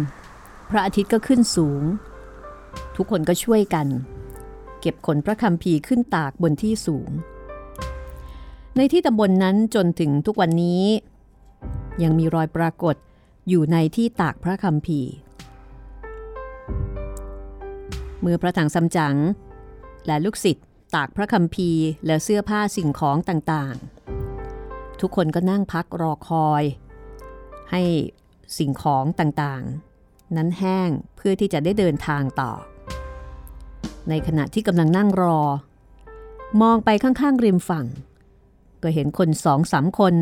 พระอาทิตย์ก็ขึ้นสูง ทุกคนก็ช่วยกัน เก็บขนพระคัมภีขึ้นตากบนที่สูง ในที่ตำบลนนั้นจนถึงทุกวันนี้ ยังมีรอยปรากฏอยู่ในที่ตากพระคัมภีเมื่อพระถังซัมจั๋งและลูกศิษย์ตากพระคัมภีและเสื้อผ้าสิ่งของต่างๆ ทุกคนก็นั่งพักรอคอย ให้สิ่งของต่างๆ นั้นแห้งเพื่อที่จะได้เดินทางต่อ ในขณะที่กำลังนั่งรอ มองไปข้างๆริมฝั่ง ก็เห็นคนสองสามคน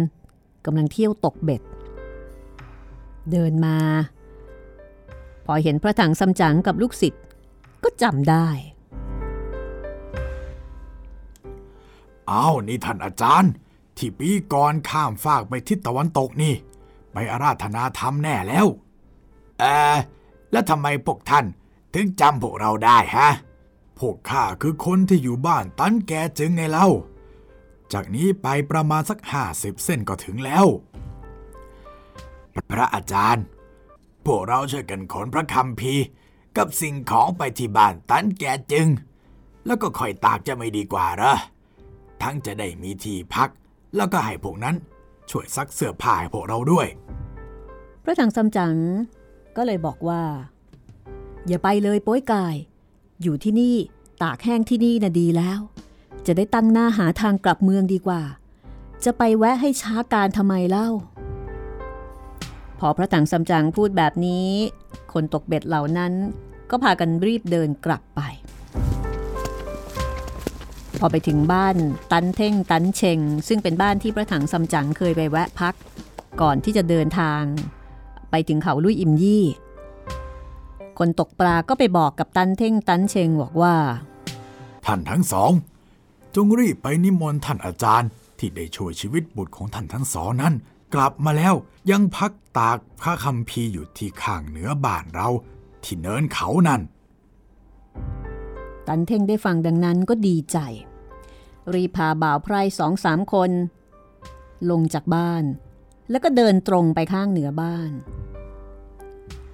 กำลังเที่ยวตกเบ็ด เดินมา พอเห็นพระถังซัมจั๋งกับลูกศิษย์ก็จำได้อ้าวนี่ท่านอาจารย์ ที่ปีก่อนข้ามฟากไปทิศตะวันตกนี่ ไปอาราธนาธรรมแน่แล้ว เออแล้วทำไมพวกท่านถึงจำพวกเราได้ฮะ พวกข้าคือคนที่อยู่บ้านตันแกจึงไงเล่า จากนี้ไปประมาณสักห้าสิบเส้นก็ถึงแล้ว พระอาจารย์ พวกเราช่วยกันขนพระคัมภีกับสิ่งของไปที่บ้านตันแกจึง แล้วก็ค่อยตากจะไม่ดีกว่าเหรอ ทั้งจะได้มีที่พัก แล้วก็ให้พวกนั้นช่วยซักเสื้อผ้าให้พวกเราด้วย พระถังซัมจั๋งก็เลยบอกว่า อย่าไปเลยโป้ยกาย อยู่ที่นี่ตากแห้งที่นี่น่ะดีแล้ว จะได้ตั้งหน้าหาทางกลับเมืองดีกว่า จะไปแวะให้ช้าการทำไมเล่า พอพระถังซัมจั๋งพูดแบบนี้ คนตกเบ็ดเหล่านั้นก็พากันรีบเดินกลับไป พอไปถึงบ้านตันเท่งตันเชงซึ่งเป็นบ้านที่พระถังซัมจั๋งเคยไปแวะพัก ก่อนที่จะเดินทาง ไปถึงเขาลุยอิมยี่ คนตกปลาก็ไปบอกกับตันเท่งตันเชงบอกว่า ท่านทั้งสอง จงรีบไปนิมนต์ท่านอาจารย์ ที่ได้ช่วยชีวิตบุตรของท่านทั้งสองนั้น กลับมาแล้วยังพักตากพระคัมภีร์อยู่ที่ข้างเหนือบ้านเรา ที่เนินเขานั่น ตันเท่งได้ฟังดังนั้นก็ดีใจ รีบพาบ่าวไพร่สองสามคน ลงจากบ้าน แล้วก็เดินตรงไปข้างเหนือบ้าน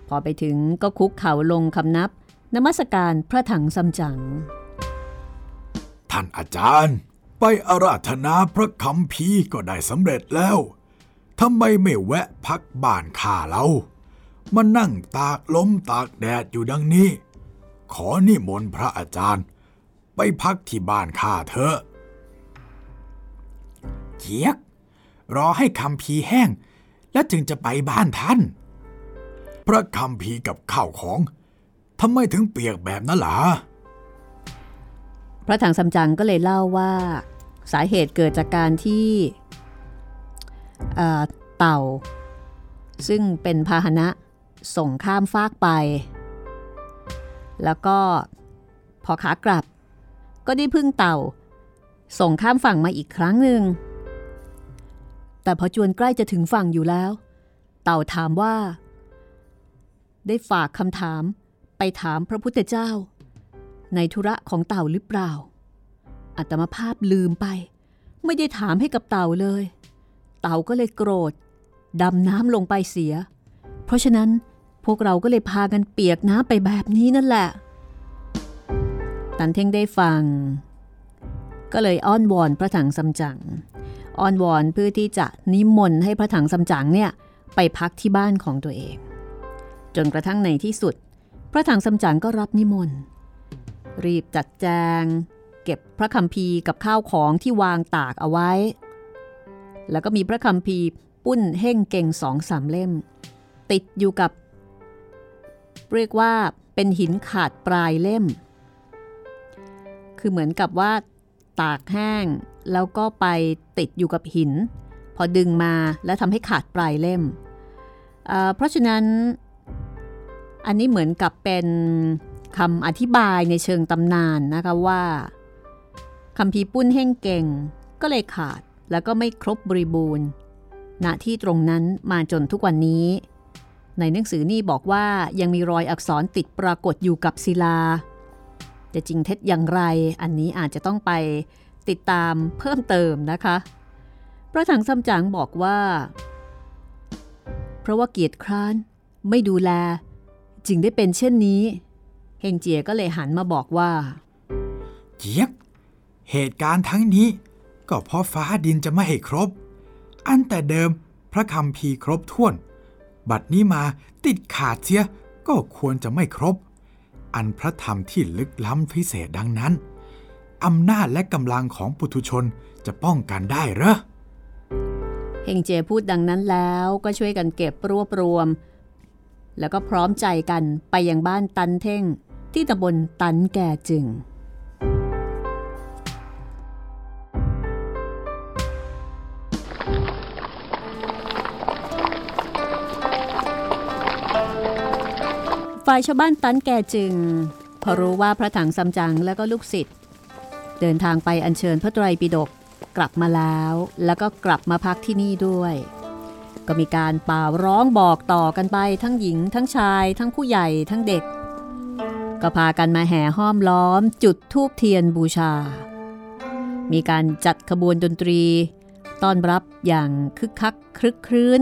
พอไปถึงก็คุกเข่าลงคำนับนมัสการพระถังซัมจั๋งท่านอาจารย์ ไปอาราธนาพระคัมภีร์ก็ได้สำเร็จแล้วทำไมไม่แวะพักบ้านข้าเรามานั่งตากลมตากแดดอยู่ดังนี้ ขอนิมนต์พระอาจารย์ ไปพักที่บ้านข้าเถอะเจียก รอให้คำพีร์แห้ง แล้วจึงจะไปบ้านท่าน พระคัมภีกับข้าวของทำไมถึงเปียกแบบนั้นล่ะพระถังซัมจั๋งก็เลยเล่าว่า สาเหตุเกิดจากการที่เอ่อเต่า ซึ่งเป็นพาหนะส่งข้ามฟากไป แล้วก็พอขากลับ ก็ได้พึ่งเต่า ส่งข้ามฝั่งมาอีกครั้งหนึ่งแต่พอจวนใกล้จะถึงฝั่งอยู่แล้ว เต่าถามว่า ได้ฝากคำถามไปถามพระพุทธเจ้า ในธุระของเต่าหรือเปล่า อัตมาภาพลืมไป ไม่ได้ถามให้กับเต่าเลย เต่าก็เลยโกรธดำน้ำลงไปเสีย เพราะฉะนั้นพวกเราก็เลยพากันเปียกน้ำไปแบบนี้นั่นแหละ ตันเท่งได้ฟัง ก็เลยอ้อนวอนพระถังซัมจั๋งอ้อนวอนเพื่อที่จะนิมนต์ให้พระถังซัมจั๋งเนี่ยไปพักที่บ้านของตัวเอง จนกระทั่งในที่สุด พระถังซัมจั๋งก็รับนิมนต์ รีบจัดแจง เก็บพระคัมภีกับข้าวของที่วางตากเอาไว้ แล้วก็มีพระคัมภีปุ้นเฮ่งเก่งสองสามเล่ม ติดอยู่กับ เรียกว่าเป็นหินขาดปลายเล่ม คือเหมือนกับว่า ตากแห้งแล้วก็ไปติดอยู่กับหิน พอดึงมาแล้วทำให้ขาดปลายเล่มเเพราะฉะนั้น อันนี้เหมือนกับเป็นคำอธิบายในเชิงตำนานนะคะว่าคำพีปุ้นเฮ่งเก่ง ก็เลยขาดแล้วก็ไม่ครบบริบูรณ์ณที่ตรงนั้นมาจนทุกวันนี้ ในหนังสือนี่บอกว่ายังมีรอยอักษรติดปรากฏอยู่กับศิลาจะจริงเท็จอย่างไรอันนี้อาจจะต้องไปติดตามเพิ่มเติมนะคะ พระถังซัมจั๋งบอกว่า เพราะว่าเกียรติคร้านไม่ดูแล จึงได้เป็นเช่นนี้ เฮงเจียก็เลยหันมาบอกว่า เจี๊ยบ เหตุการณ์ทั้งนี้ ก็เพราะฟ้าดินจะไม่ให้ครบ อันแต่เดิมพระคำพีร์ครบถ้วน บัดนี้มาติดขาดเสียก็ควรจะไม่ครบ อันพระธรรมที่ลึกล้ำพิเศษดังนั้นอำนาจและกำลังของปุถุชนจะป้องกันได้เหรอเฮงเจพูดดังนั้นแล้วก็ช่วยกันเก็บรวบรวม แล้วก็พร้อมใจกันไปยังบ้านตันเท่ง ที่ตำบลตันแก่จึง ฝ่ายชาวบ้านตันแก่จึง พอรู้ว่าพระถังซัมจั๋งและก็ลูกศิษย์เดินทางไปอัญเชิญพระไตรปิฎกกลับมาแล้ว แล้วก็กลับมาพักที่นี่ด้วย ก็มีการป่าร้องบอกต่อกันไปทั้งหญิง ทั้งชาย ทั้งผู้ใหญ่ทั้งเด็ก ก็พากันมาแห่ห้อมล้อมจุดทูบเทียนบูชา มีการจัดขบวนดนตรี ต้อนรับอย่างคึกคักครึกครื้น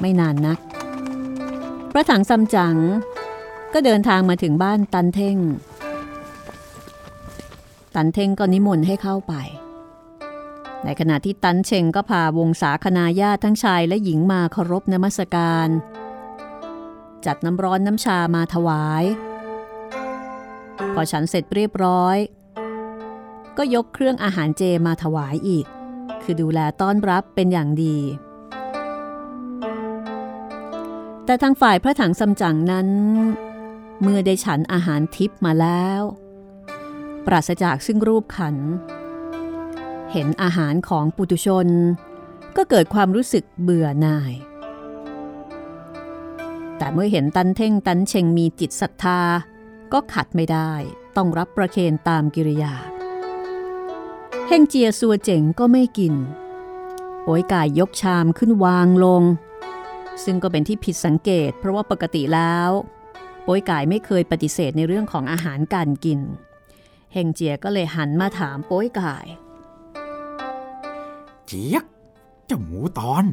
ไม่นานนัก พระถังซัมจั๋งก็เดินทางมาถึงบ้านตันเท่ง ตันเท่งก็นิมนต์ให้เข้าไป ในขณะที่ตันเชงก็พาวงศาคณาญาติทั้งชายและหญิงมาเคารพนมัสการ จัดน้ำร้อนน้ำชามาถวาย พอฉันเสร็จเรียบร้อย ก็ยกเครื่องอาหารเจมาถวายอีก คือดูแลต้อนรับเป็นอย่างดี แต่ทางฝ่ายพระถังซัมจั๋งนั้น เมื่อได้ฉันอาหารทิพมาแล้ว ปราศจากซึ่งรูปขัน เห็นอาหารของปุตุชน ก็เกิดความรู้สึกเบื่อหน่าย แต่เมื่อเห็นตันเท่งตันเชงมีจิตศรัทธา ก็ขัดไม่ได้ต้องรับประเคนตามกิริยาเฮงเจียซัวเจ๋งก็ไม่กิน โอยกายยกชามขึ้นวางลง ซึ่งก็เป็นที่ผิดสังเกตเพราะว่าปกติแล้วโป้ยกายไม่เคยปฏิเสธในเรื่องของอาหารการกิน เฮงเจียก็เลยหันมาถามโป้ยกาย เจี๊ยกเจ้าหมูตอน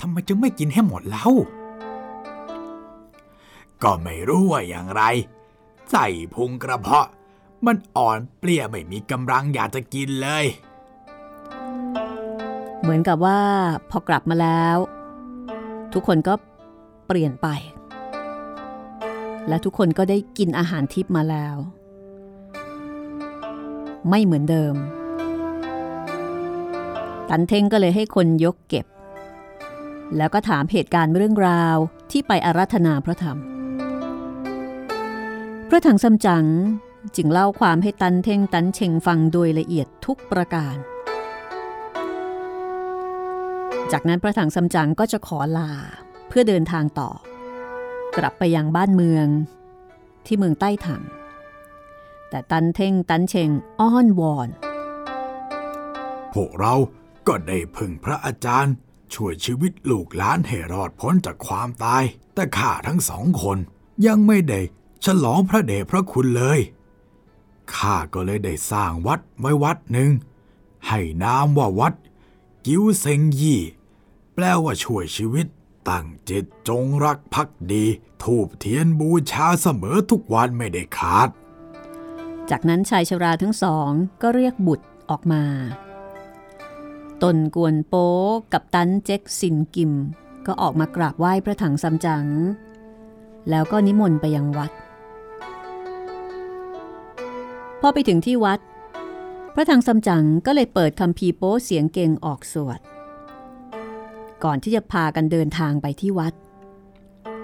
ทำไมจึงไม่กินให้หมดเล่า ก็ไม่รู้ว่าอย่างไร ใส่พุงกระเพาะ มันอ่อนเปลี้ยไม่มีกำลังอยากจะกินเลย เหมือนกับว่าพอกลับมาแล้ว ทุกคนก็เปลี่ยนไป และทุกคนก็ได้กินอาหารทิพย์มาแล้ว ไม่เหมือนเดิม ตันเทงก็เลยให้คนยกเก็บ แล้วก็ถามเหตุการณ์เรื่องราวที่ไปอารัธนาพระธรรม พระถังซัมจั๋งจึงเล่าความให้ตันเทงตันเชงฟังโดยละเอียดทุกประการ จากนั้นพระถังซัมจั๋งก็จะขอลาเพื่อเดินทางต่อ กลับไปยังบ้านเมืองที่เมืองใต้ถัง แต่ตันเท่งตันเชงอ้อนวอน พวกเราก็ได้พึ่งพระอาจารย์ ช่วยชีวิตลูกหลานให้รอดพ้นจากความตาย แต่ข้าทั้งสองคนยังไม่ได้ฉลองพระเดชพระคุณเลย ข้าก็เลยได้สร้างวัดไว้วัดหนึ่ง ให้นามว่าวัด กิ้วเซงยี่ แปลว่าช่วยชีวิต ตั้งจิตจงรักภักดี ทูบเทียนบูชาเสมอทุกวันไม่ได้ขาด จากนั้นชายชราทั้งสองก็เรียกบุตรออกมา ตนกวนโป๊กับตันเจ็กซินกิม ก็ออกมากราบไหว้พระถังซัมจั๋งแล้วก็นิมนต์ไปยังวัด พอไปถึงที่วัด พระถังซัมจั๋งก็เลยเปิดคำพีโป๊เสียงเก่งออกสวด ก่อนที่จะพากันเดินทางไปที่วัด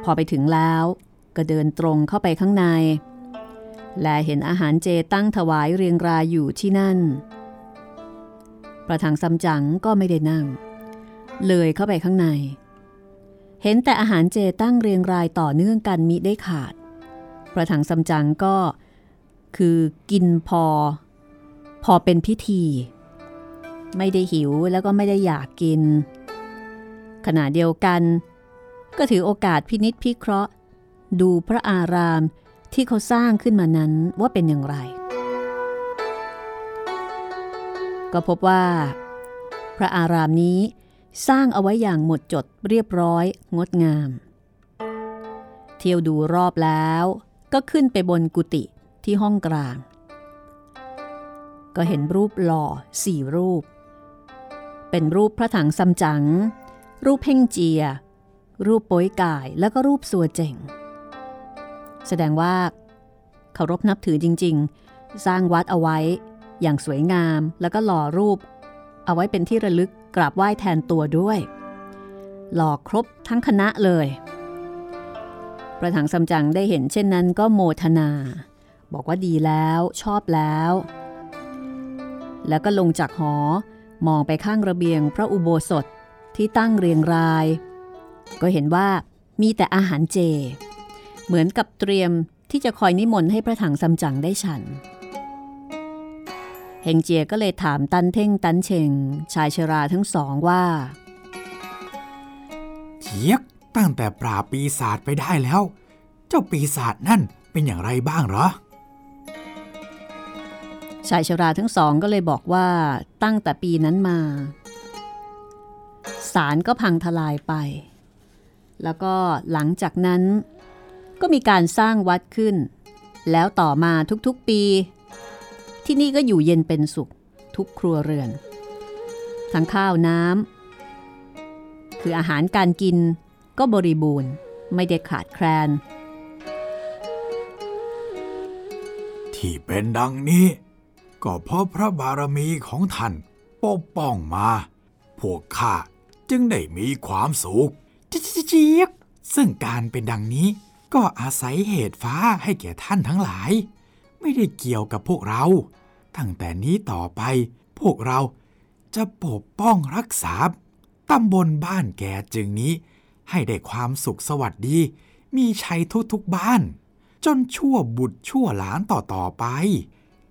พอไปถึงแล้วก็เดินตรงเข้าไปข้างใน และเห็นอาหารเจตั้งถวายเรียงรายอยู่ที่นั่น ประถังซัมจั๋งก็ไม่ได้นั่ง เลยเข้าไปข้างใน เห็นแต่อาหารเจตั้งเรียงรายต่อเนื่องกันมิได้ขาด ประถังซัมจั๋งก็คือกินพอ พอเป็นพิธี ไม่ได้หิวแล้วก็ไม่ได้อยากกิน ขณะเดียวกัน ก็ถือโอกาสพินิษพิเคราะห์ ดูพระอาราม ที่เขาสร้างขึ้นมานั้นว่าเป็นอย่างไร ก็พบว่า พระอารามนี้สร้างเอาไว้อย่างหมดจดเรียบร้อยงดงาม เที่ยวดูรอบแล้วก็ขึ้นไปบนกุฏิที่ห้องกลาง ก็เห็นรูปหล่อสี่รูป เป็นรูปพระถังซัมจั๋งรูปเพ่งเจีย รูปโป้ยก่ายแล้วก็รูปสัวเจ๋ง แสดงว่าเคารพนับถือจริง ๆ สร้างวัดเอาไว้อย่างสวยงามแล้วก็หล่อรูป เอาไว้เป็นที่ระลึกกราบไหว้แทนตัวด้วย หล่อครบทั้งคณะเลย ประถังซัมจั๋งได้เห็นเช่นนั้นก็โมทนา บอกว่าดีแล้วชอบแล้ว แล้วก็ลงจากหอ มองไปข้างระเบียงพระอุโบสถที่ตั้งเรียงราย ก็เห็นว่ามีแต่อาหารเจ เหมือนกับเตรียมที่จะคอยนิมนต์ให้พระถังซัมจั๋งได้ฉัน เฮงเจียก็เลยถามตันเท่งตันเชงชายชราทั้งสองว่าเจี๊ยกตั้งแต่ปราบปีศาจไปได้แล้ว เจ้าปีศาจนั่นเป็นอย่างไรบ้างเหรอชายชราทั้งสองก็เลยบอกว่าตั้งแต่ปีนั้นมาศาลก็พังทลายไป แล้วก็หลังจากนั้น ก็มีการสร้างวัดขึ้น แล้วต่อมาทุกๆปี ที่นี่ก็อยู่เย็นเป็นสุขทุกครัวเรือน ทั้งข้าวน้ำคืออาหารการกินก็บริบูรณ์ไม่ได้ขาดแคลน ที่เป็นดังนี้ ก็เพราะพระบารมีของท่านปกป้องมา พวกข้าจึงได้มีความสุขเจี๊ยกซึ่งการเป็นดังนี้ ก็อาศัยเหตุฟ้าให้แก่ท่านทั้งหลาย ไม่ได้เกี่ยวกับพวกเรา ตั้งแต่นี้ต่อไปพวกเราจะปกป้องรักษาตำบลบ้านแก่จึงนี้ ให้ได้ความสุขสวัสดี มีชัยทุกๆบ้าน จนชั่วบุตรชั่วหลานต่อๆไป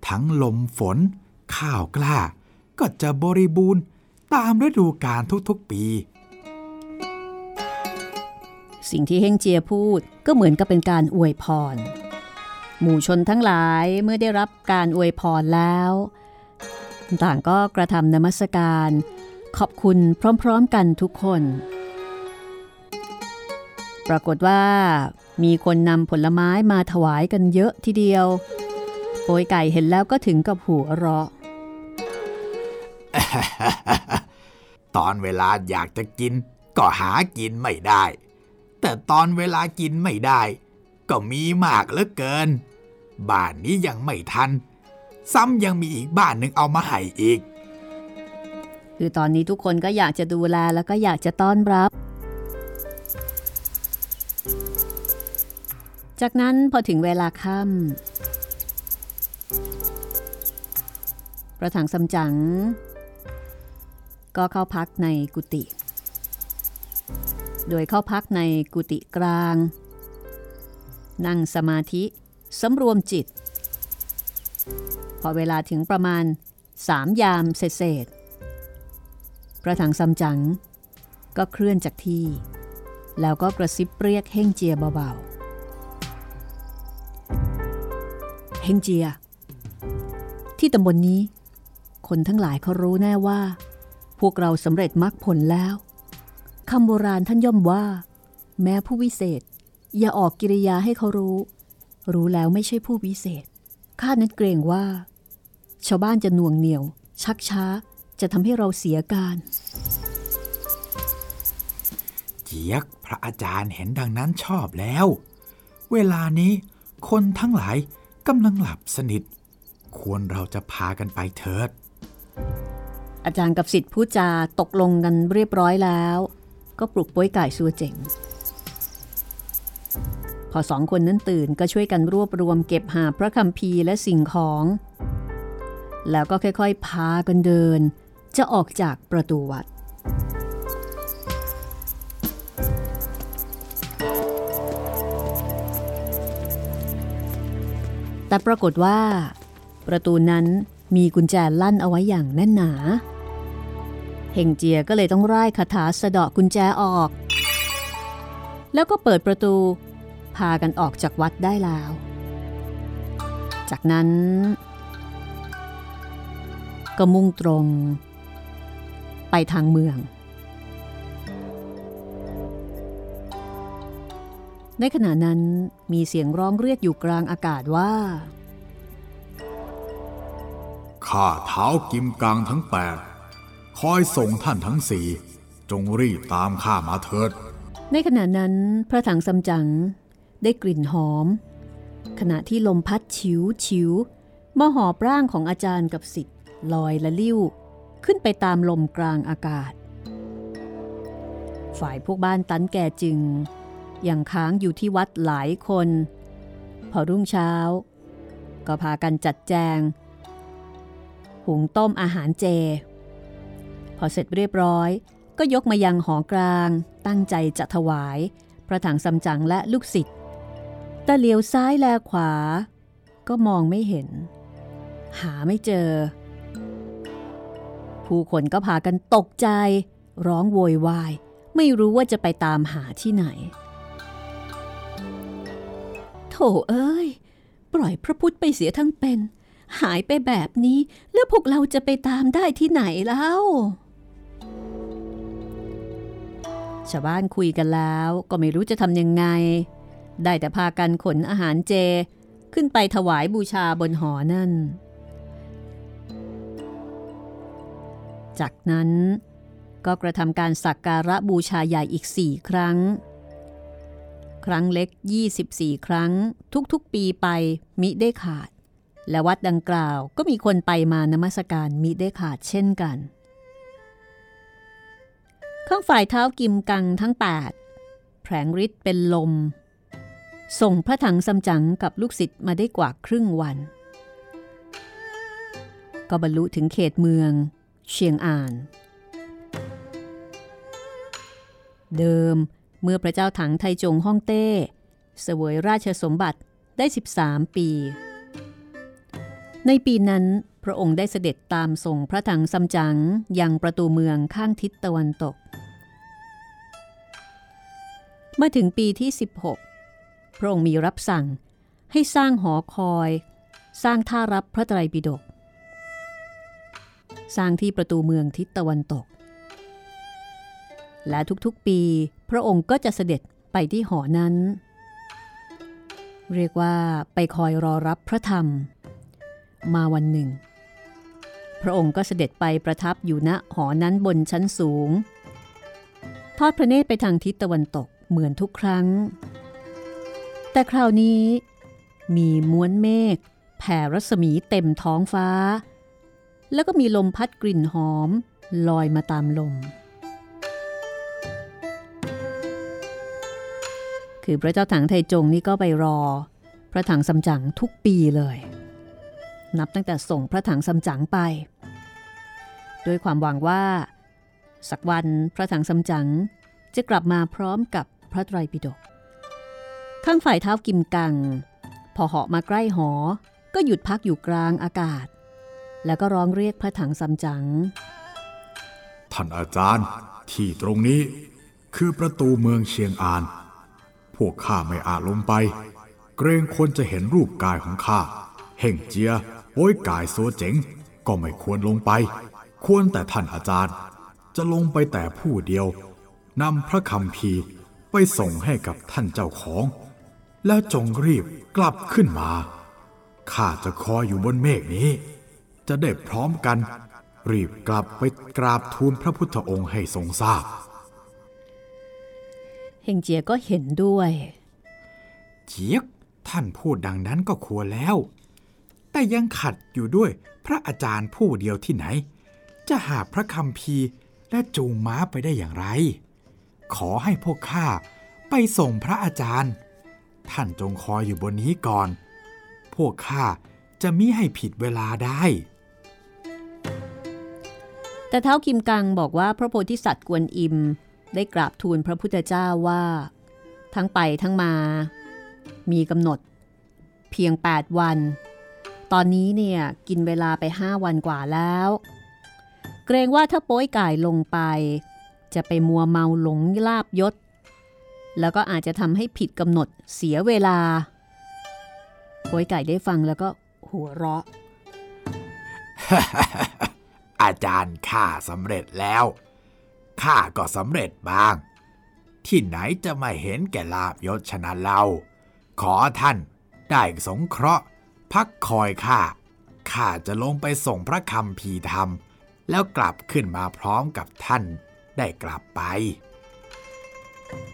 ทั้งลมฝน ข้าวกล้า ก็จะบริบูรณ์ตามฤดูกาลทุกๆปี สิ่งที่เฮงเจียพูดก็เหมือนกับเป็นการอวยพร หมู่ชนทั้งหลายเมื่อได้รับการอวยพรแล้ว ต่างก็กระทำนมัสการ ขอบคุณพร้อมๆกันทุกคน ปรากฏว่า มีคนนำผลไม้มาถวายกันเยอะทีเดียวโปยไก่เห็นแล้วก็ถึงกับหัวเราะตอนเวลาอยากจะกิน ก็หากินไม่ได้ แต่ตอนเวลากินไม่ได้ ก็มีมากเหลือเกิน บ้านนี้ยังไม่ทัน ซ้ำยังมีอีกบ้านหนึ่งเอามาให้อีก คือตอนนี้ทุกคนก็อยากจะดูแลแล้วก็อยากจะต้อนรับ จากนั้นพอถึงเวลาค่ำประถังสำจัง ก็เข้าพักในกุฏิ โดยเข้าพักในกุฏิกลาง นั่งสมาธิสำรวมจิต พอเวลาถึงประมาณสามยามเศษพระถังซัมจั๋งก็เคลื่อนจากที่ แล้วก็กระซิบเรียกเฮงเจียเบาๆ เฮงเจีย ที่ตำบลนนี้ คนทั้งหลายเขารู้แน่ว่า พวกเราสำเร็จมรรคผลแล้ว คำโบราณท่านย่อมว่า แม้ผู้วิเศษ อย่าออกกิริยาให้เขารู้ รู้แล้วไม่ใช่ผู้วิเศษ ข้านั้นเกรงว่า ชาวบ้านจะหน่วงเหนียว ชักช้าจะทำให้เราเสียการ เจียกพระอาจารย์เห็นดังนั้นชอบแล้ว เวลานี้คนทั้งหลายกำลังหลับสนิท ควรเราจะพากันไปเถิด อาจารย์กับสิทธิ์ผู้จาตกลงกันเรียบร้อยแล้ว ก็ปลุกป้วยไก่ซัวเจ๋ง พอสองคนนั้นตื่นก็ช่วยกันรวบรวมเก็บหาพระคัมภีร์และสิ่งของ แล้วก็ค่อยๆ พากันเดิน จะออกจากประตูวัดแต่ปรากฏว่า ประตูนั้นมีกุญแจลั่นเอาไว้อย่างแน่นหนา เฮงเจียก็เลยต้องร่ายคาถาสะเดาะกุญแจออก แล้วก็เปิดประตู พากันออกจากวัดได้แล้ว จากนั้น ก็มุ่งตรง ไปทางเมือง ในขณะนั้นมีเสียงร้องเรียกอยู่กลางอากาศว่าข้าเท้ากิมกังทั้งแปด คอยส่งท่านทั้งสี่จงรีบตามข้ามาเถิด ในขณะนั้นพระถังซัมจั๋งได้กลิ่นหอม ขณะที่ลมพัดฉิวฉิวมาหอบร่างของอาจารย์กับสิทธิ์ลอยละลิ้ว ขึ้นไปตามลมกลางอากาศ ฝ่ายพวกบ้านตันแก่จึง ยังค้างอยู่ที่วัดหลายคน พอรุ่งเช้า ก็พากันจัดแจง หุงต้มอาหารเจ พอเสร็จเรียบร้อย ก็ยกมายังหอกลาง ตั้งใจจะถวาย พระถังซัมจั๋งและลูกศิษย์แต่เหลียวซ้ายแลขวา ก็มองไม่เห็น หาไม่เจอ ผู้คนก็พากันตกใจ ร้องโวยวาย ไม่รู้ว่าจะไปตามหาที่ไหน โถเอ้ย ปล่อยพระพุทธไปเสียทั้งเป็นหายไปแบบนี้แล้วพวกเราจะไปตามได้ที่ไหนแล้ว ชาวบ้านคุยกันแล้วก็ไม่รู้จะทำยังไง ได้แต่พากันขนอาหารเจขึ้นไปถวายบูชาบนหอนั่น จากนั้นก็กระทำการสักการะบูชาใหญ่อีกสี่ครั้ง ครั้งเล็ก 24 ครั้งทุกๆปีไปมิได้ขาด และวัดดังกล่าวก็มีคนไปมานมัสการมิได้ขาดเช่นกัน ข้างฝ่ายเท้ากิมกังทั้ง8พระลงฤทธิ์เป็นลม ส่งพระถังซัมจั๋งกับลูกศิษย์มาได้กว่าครึ่งวัน ก็บรรลุถึงเขตเมือง เชียงอาน เดิมเมื่อพระเจ้าถังไทจงฮ่องเต้ เสวยราชสมบัติได้ 13 ปี ในปีนั้นพระองค์ได้เสด็จตามส่งพระถังซัมจั๋งยังประตูเมืองข้างทิศตะวันตก เมื่อถึงปีที่ 16 พระองค์มีรับสั่งให้สร้างหอคอย สร้างท่ารับพระไตรปิฎกสร้างที่ประตูเมืองทิศตะวันตก และทุกๆปีพระองค์ก็จะเสด็จไปที่หอนั้น เรียกว่าไปคอยรอรับพระธรรม มาวันหนึ่ง พระองค์ก็เสด็จไปประทับอยู่ณหอนั้นบนชั้นสูง ทอดพระเนตรไปทางทิศตะวันตก เหมือนทุกครั้ง แต่คราวนี้ มีม้วนเมฆแผ่รัศมีเต็มท้องฟ้า แล้วก็มีลมพัดกลิ่นหอม ลอยมาตามลม คือพระเจ้าถังไทจงนี่ก็ไปรอ พระถังซัมจั๋งทุกปีเลย นับตั้งแต่ส่งพระถังซัมจั๋งไปโดยความหวังว่า สักวันพระถังซัมจั๋งจะกลับมาพร้อมกับ พระไตรปิฎกข้างฝ่ายเท้ากิมกัง พอเหาะมาใกล้หอ ก็หยุดพักอยู่กลางอากาศ แล้วก็ร้องเรียกพระถังซัมจั๋งท่านอาจารย์ที่ตรงนี้คือประตูเมืองเชียงอาน พวกข้าไม่อาจลงไป เกรงคนจะเห็นรูปกายของข้าเฮ่งเจียโป้ยกายโซเจ๋ง ก็ไม่ควรลงไป ควรแต่ท่านอาจารย์ จะลงไปแต่ผู้เดียวนำพระคำพี ไปส่งให้กับท่านเจ้าของ แล้วจงรีบกลับขึ้นมา ข้าจะคอยอยู่บนเมฆนี้ จะได้พร้อมกัน รีบกลับไปกราบทูลพระพุทธองค์ให้ทรงทราบ เฮงเจียก็เห็นด้วย เจียกท่านพูดดังนั้นก็ควรแล้ว แต่ยังขัดอยู่ด้วยพระอาจารย์ผู้เดียวที่ไหน จะหาพระคำพีร์และจูงม้าไปได้อย่างไร ขอให้พวกข้าไปส่งพระอาจารย์ ท่านจงคอยอยู่บนนี้ก่อน พวกข้าจะมิให้ผิดเวลาได้ แต่เท้ากิมกังบอกว่าพระโพธิสัตว์กวนอิมได้กราบทูลพระพุทธเจ้าว่า ทั้งไปทั้งมา มีกำหนด เพียง 8 วัน ตอนนี้เนี่ยกินเวลาไป 5 วันกว่าแล้ว เกรงว่าถ้าโป้ยก่ายลงไป จะไปมัวเมาหลงลาบยศ แล้วก็อาจจะทำให้ผิดกำหนดเสียเวลาโป้ยก่ได้ฟังแล้วก็หัวเราะ อาจารย์ข้าสำเร็จแล้วข้าก็สำเร็จบ้าง ที่ไหนจะไม่เห็นแก่ลาบยศชนะเรา ขอท่านได้สงเคราะห์ พักคอยข้าข้าจะลงไปส่งพระคำพีธรรม แล้วกลับขึ้นมาพร้อมกับท่าน ได้กลับไป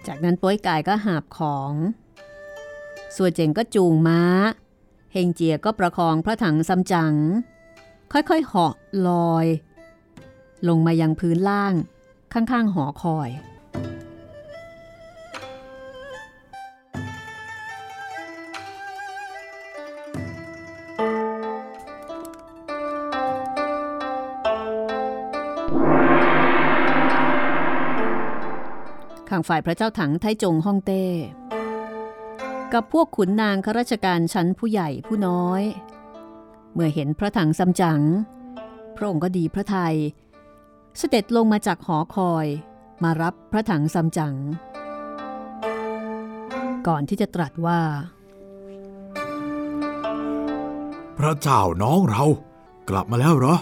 จากนั้นป้ยกายก็หาบของส่วนเจงก็จูงม้า เฮงเจียก็ประคองพระถังซัมจั๋งค่อยๆเหาะลอย ลงมายังพื้นล่างข้างๆหอคอยางฝ่ายพระเจ้าถังไทจงฮ่องเต้ กับพวกขุนนางข้าราชการชั้นผู้ใหญ่ผู้น้อย เมื่อเห็นพระถังซัมจั๋งพระองค์ก็ดีพระทยัยเสด็จลงมาจากหอคอย มารับพระถังซัมจั๋งก่อนที่จะตรัสว่า พระเจ้าน้องเรากลับมาแล้วเหรอ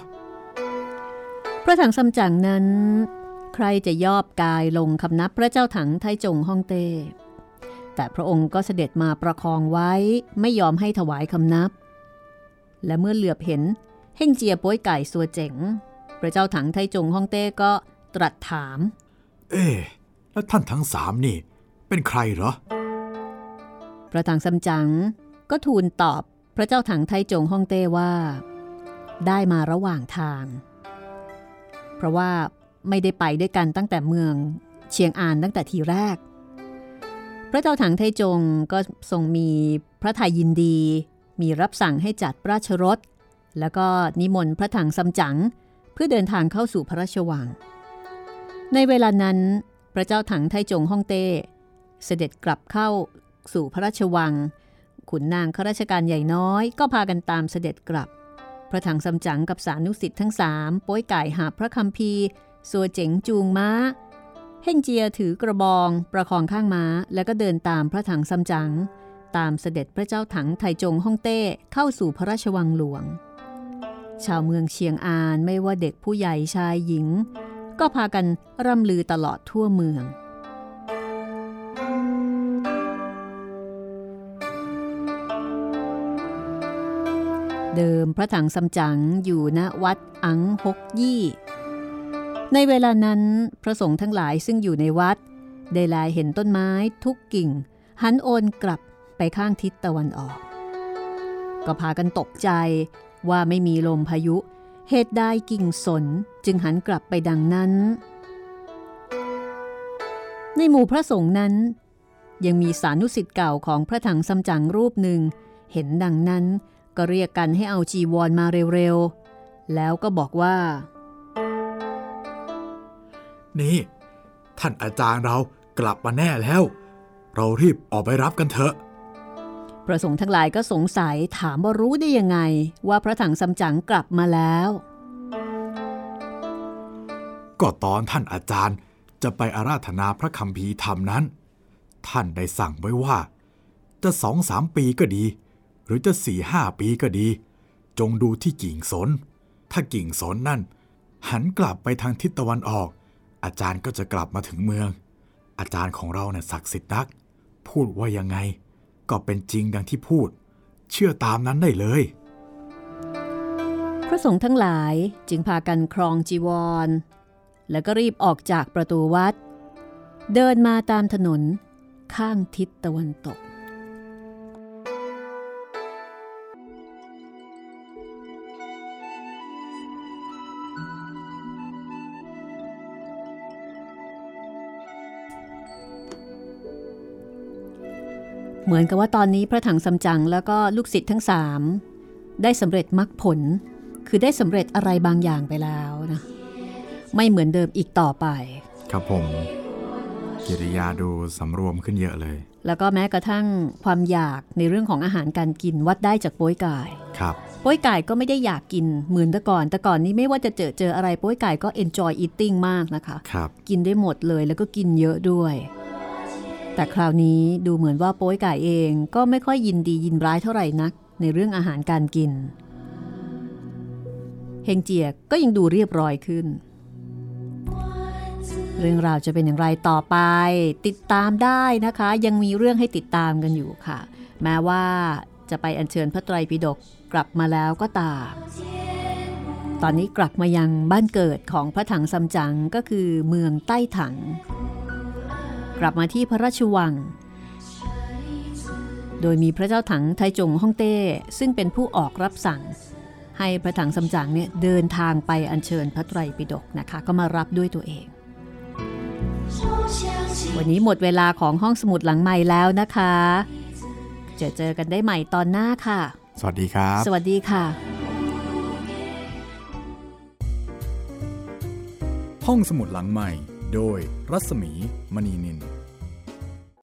พระถังซัมจั๋งนั้น ใครจะยอบกายลงคำนับพระเจ้าถังไทจงฮ่องเต้ แต่พระองค์ก็เสด็จมาประคองไว้ไม่ยอมให้ถวายคำนับ และเมื่อเหลือบเห็นเฮ่งเจียโป้ยไก่สัวเจ๋ง พระเจ้าถังไทจงฮ่องเต้ก็ตรัสถาม เอ๊ะแล้วท่านทั้งสามนี่ เป็นใครเหรอ พระถังซัมจั๋งก็ทูลตอบพระเจ้าถังไทจงฮ่องเต้ว่า ได้มาระหว่างทาง เพราะว่า ไม่ได้ไปด้วยกันตั้งแต่เมืองเชียงอานตั้งแต่ทีแรก พระเจ้าถังไทจงก็ทรงมีพระทัยยินดี มีรับสั่งให้จัดราชรถ แล้วก็นิมนต์พระถังซัมจั๋งเพื่อเดินทางเข้าสู่พระราชวัง ในเวลานั้น พระเจ้าถังไทจงฮ่องเต้ เสด็จกลับเข้าสู่พระราชวัง ขุนนางข้าราชการใหญ่น้อยก็พากันตามเสด็จกลับ พระถังซัมจั๋งกับสานุสิทธิ์ทั้งสามป้อยไก่หาพระคัมภี สัวเจ๋งจูงม้า เฮ่งเจียถือกระบองประคองข้างม้า แล้วก็เดินตามพระถังซัมจั๋งตามเสด็จพระเจ้าถังไทจงฮ่องเต้เข้าสู่พระราชวังหลวง ชาวเมืองเชียงอานไม่ว่าเด็กผู้ใหญ่ชายหญิง ก็พากันร่ำลือตลอดทั่วเมืองเดิมพระถังซัมจั๋งอยู่ณวัดอังฮกยี่ ในเวลานั้นพระสงฆ์ทั้งหลายซึ่งอยู่ในวัด ได้แลเห็นต้นไม้ทุกกิ่ง หันโอนกลับไปข้างทิศตะวันออก ก็พากันตกใจว่าไม่มีลมพายุ เหตุใดกิ่งสนจึงหันกลับไปดังนั้น ในหมู่พระสงฆ์นั้น ยังมีสานุสิทธิ์เก่าของพระถังซัมจั๋งรูปหนึ่ง เห็นดังนั้นก็เรียกกันให้เอาจีวรมาเร็วๆ แล้วก็บอกว่า นี่ ท่านอาจารย์เรากลับมาแน่แล้ว เรารีบออกไปรับกันเถอะ พระสงฆ์ทั้งหลายก็สงสัยถามว่ารู้ได้ยังไง ว่าพระถังซัมจั๋งกลับมาแล้ว ก็ตอนท่านอาจารย์จะไปอาราธนาพระคัมภีร์ธรรมนั้น ท่านได้สั่งไว้ว่า จะสองสามปีก็ดี หรือจะสี่ห้าปีก็ดี จงดูที่กิ่งสน ถ้ากิ่งสนนั่น หันกลับไปทางทิศตะวันออก อาจารย์ก็จะกลับมาถึงเมือง อาจารย์ของเราเนี่ยศักดิ์สิทธิ์นัก พูดว่ายังไง ก็เป็นจริงดังที่พูด เชื่อตามนั้นได้เลย พระสงฆ์ทั้งหลายจึงพากันครองจีวร แล้วก็รีบออกจากประตูวัด เดินมาตามถนนข้างทิศตะวันตก เหมือนกับว่าตอนนี้พระถังซัมจั๋งแล้วก็ลูกศิษย์ทั้งสามได้สำเร็จมรรคผล คือได้สำเร็จอะไรบางอย่างไปแล้วนะไม่เหมือนเดิมอีกต่อไป ครับผมกิริยาดูสำรวมขึ้นเยอะเลย แล้วก็แม้กระทั่งความอยากในเรื่องของอาหารการกินวัดได้จากโป้ยไก่ครับโป้ยไก่ก็ไม่ได้อยากกินเหมือนแต่ก่อน แต่ก่อนนี้ไม่ว่าจะเจอเจออะไรโป้ยไก่ก็ enjoy eating มากนะคะครับกินได้หมดเลยแล้วก็กินเยอะด้วย แต่คราวนี้ดูเหมือนว่าโป้ยไก่เองก็ไม่ค่อยยินดียินร้ายเท่าไหร่นัก ในเรื่องอาหารการกิน เฮงเจียก็ยังดูเรียบร้อยขึ้น เรื่องราวจะเป็นอย่างไรต่อไป ติดตามได้นะคะ ยังมีเรื่องให้ติดตามกันอยู่ค่ะ แม้ว่าจะไปอัญเชิญพระไตรปิฎกกลับมาแล้วก็ตาม ตอนนี้กลับมายังบ้านเกิดของพระถังซัมจั๋งก็คือเมืองใต้ถัง กลับมาที่พระราชวัง โดยมีพระเจ้าถังไทจงฮ่องเต้ ซึ่งเป็นผู้ออกรับสั่ง ให้พระถังซัมจั๋งเนี่ยเดินทางไปอัญเชิญพระไตรปิฎกนะคะ ก็มารับด้วยตัวเอง วันนี้หมดเวลาของห้องสมุดหลังใหม่แล้วนะคะ เจอเจอกันได้ใหม่ตอนหน้าค่ะ สวัสดีครับ สวัสดีค่ะ ห้องสมุดหลังใหม่ โดยรัศมีมณีนิน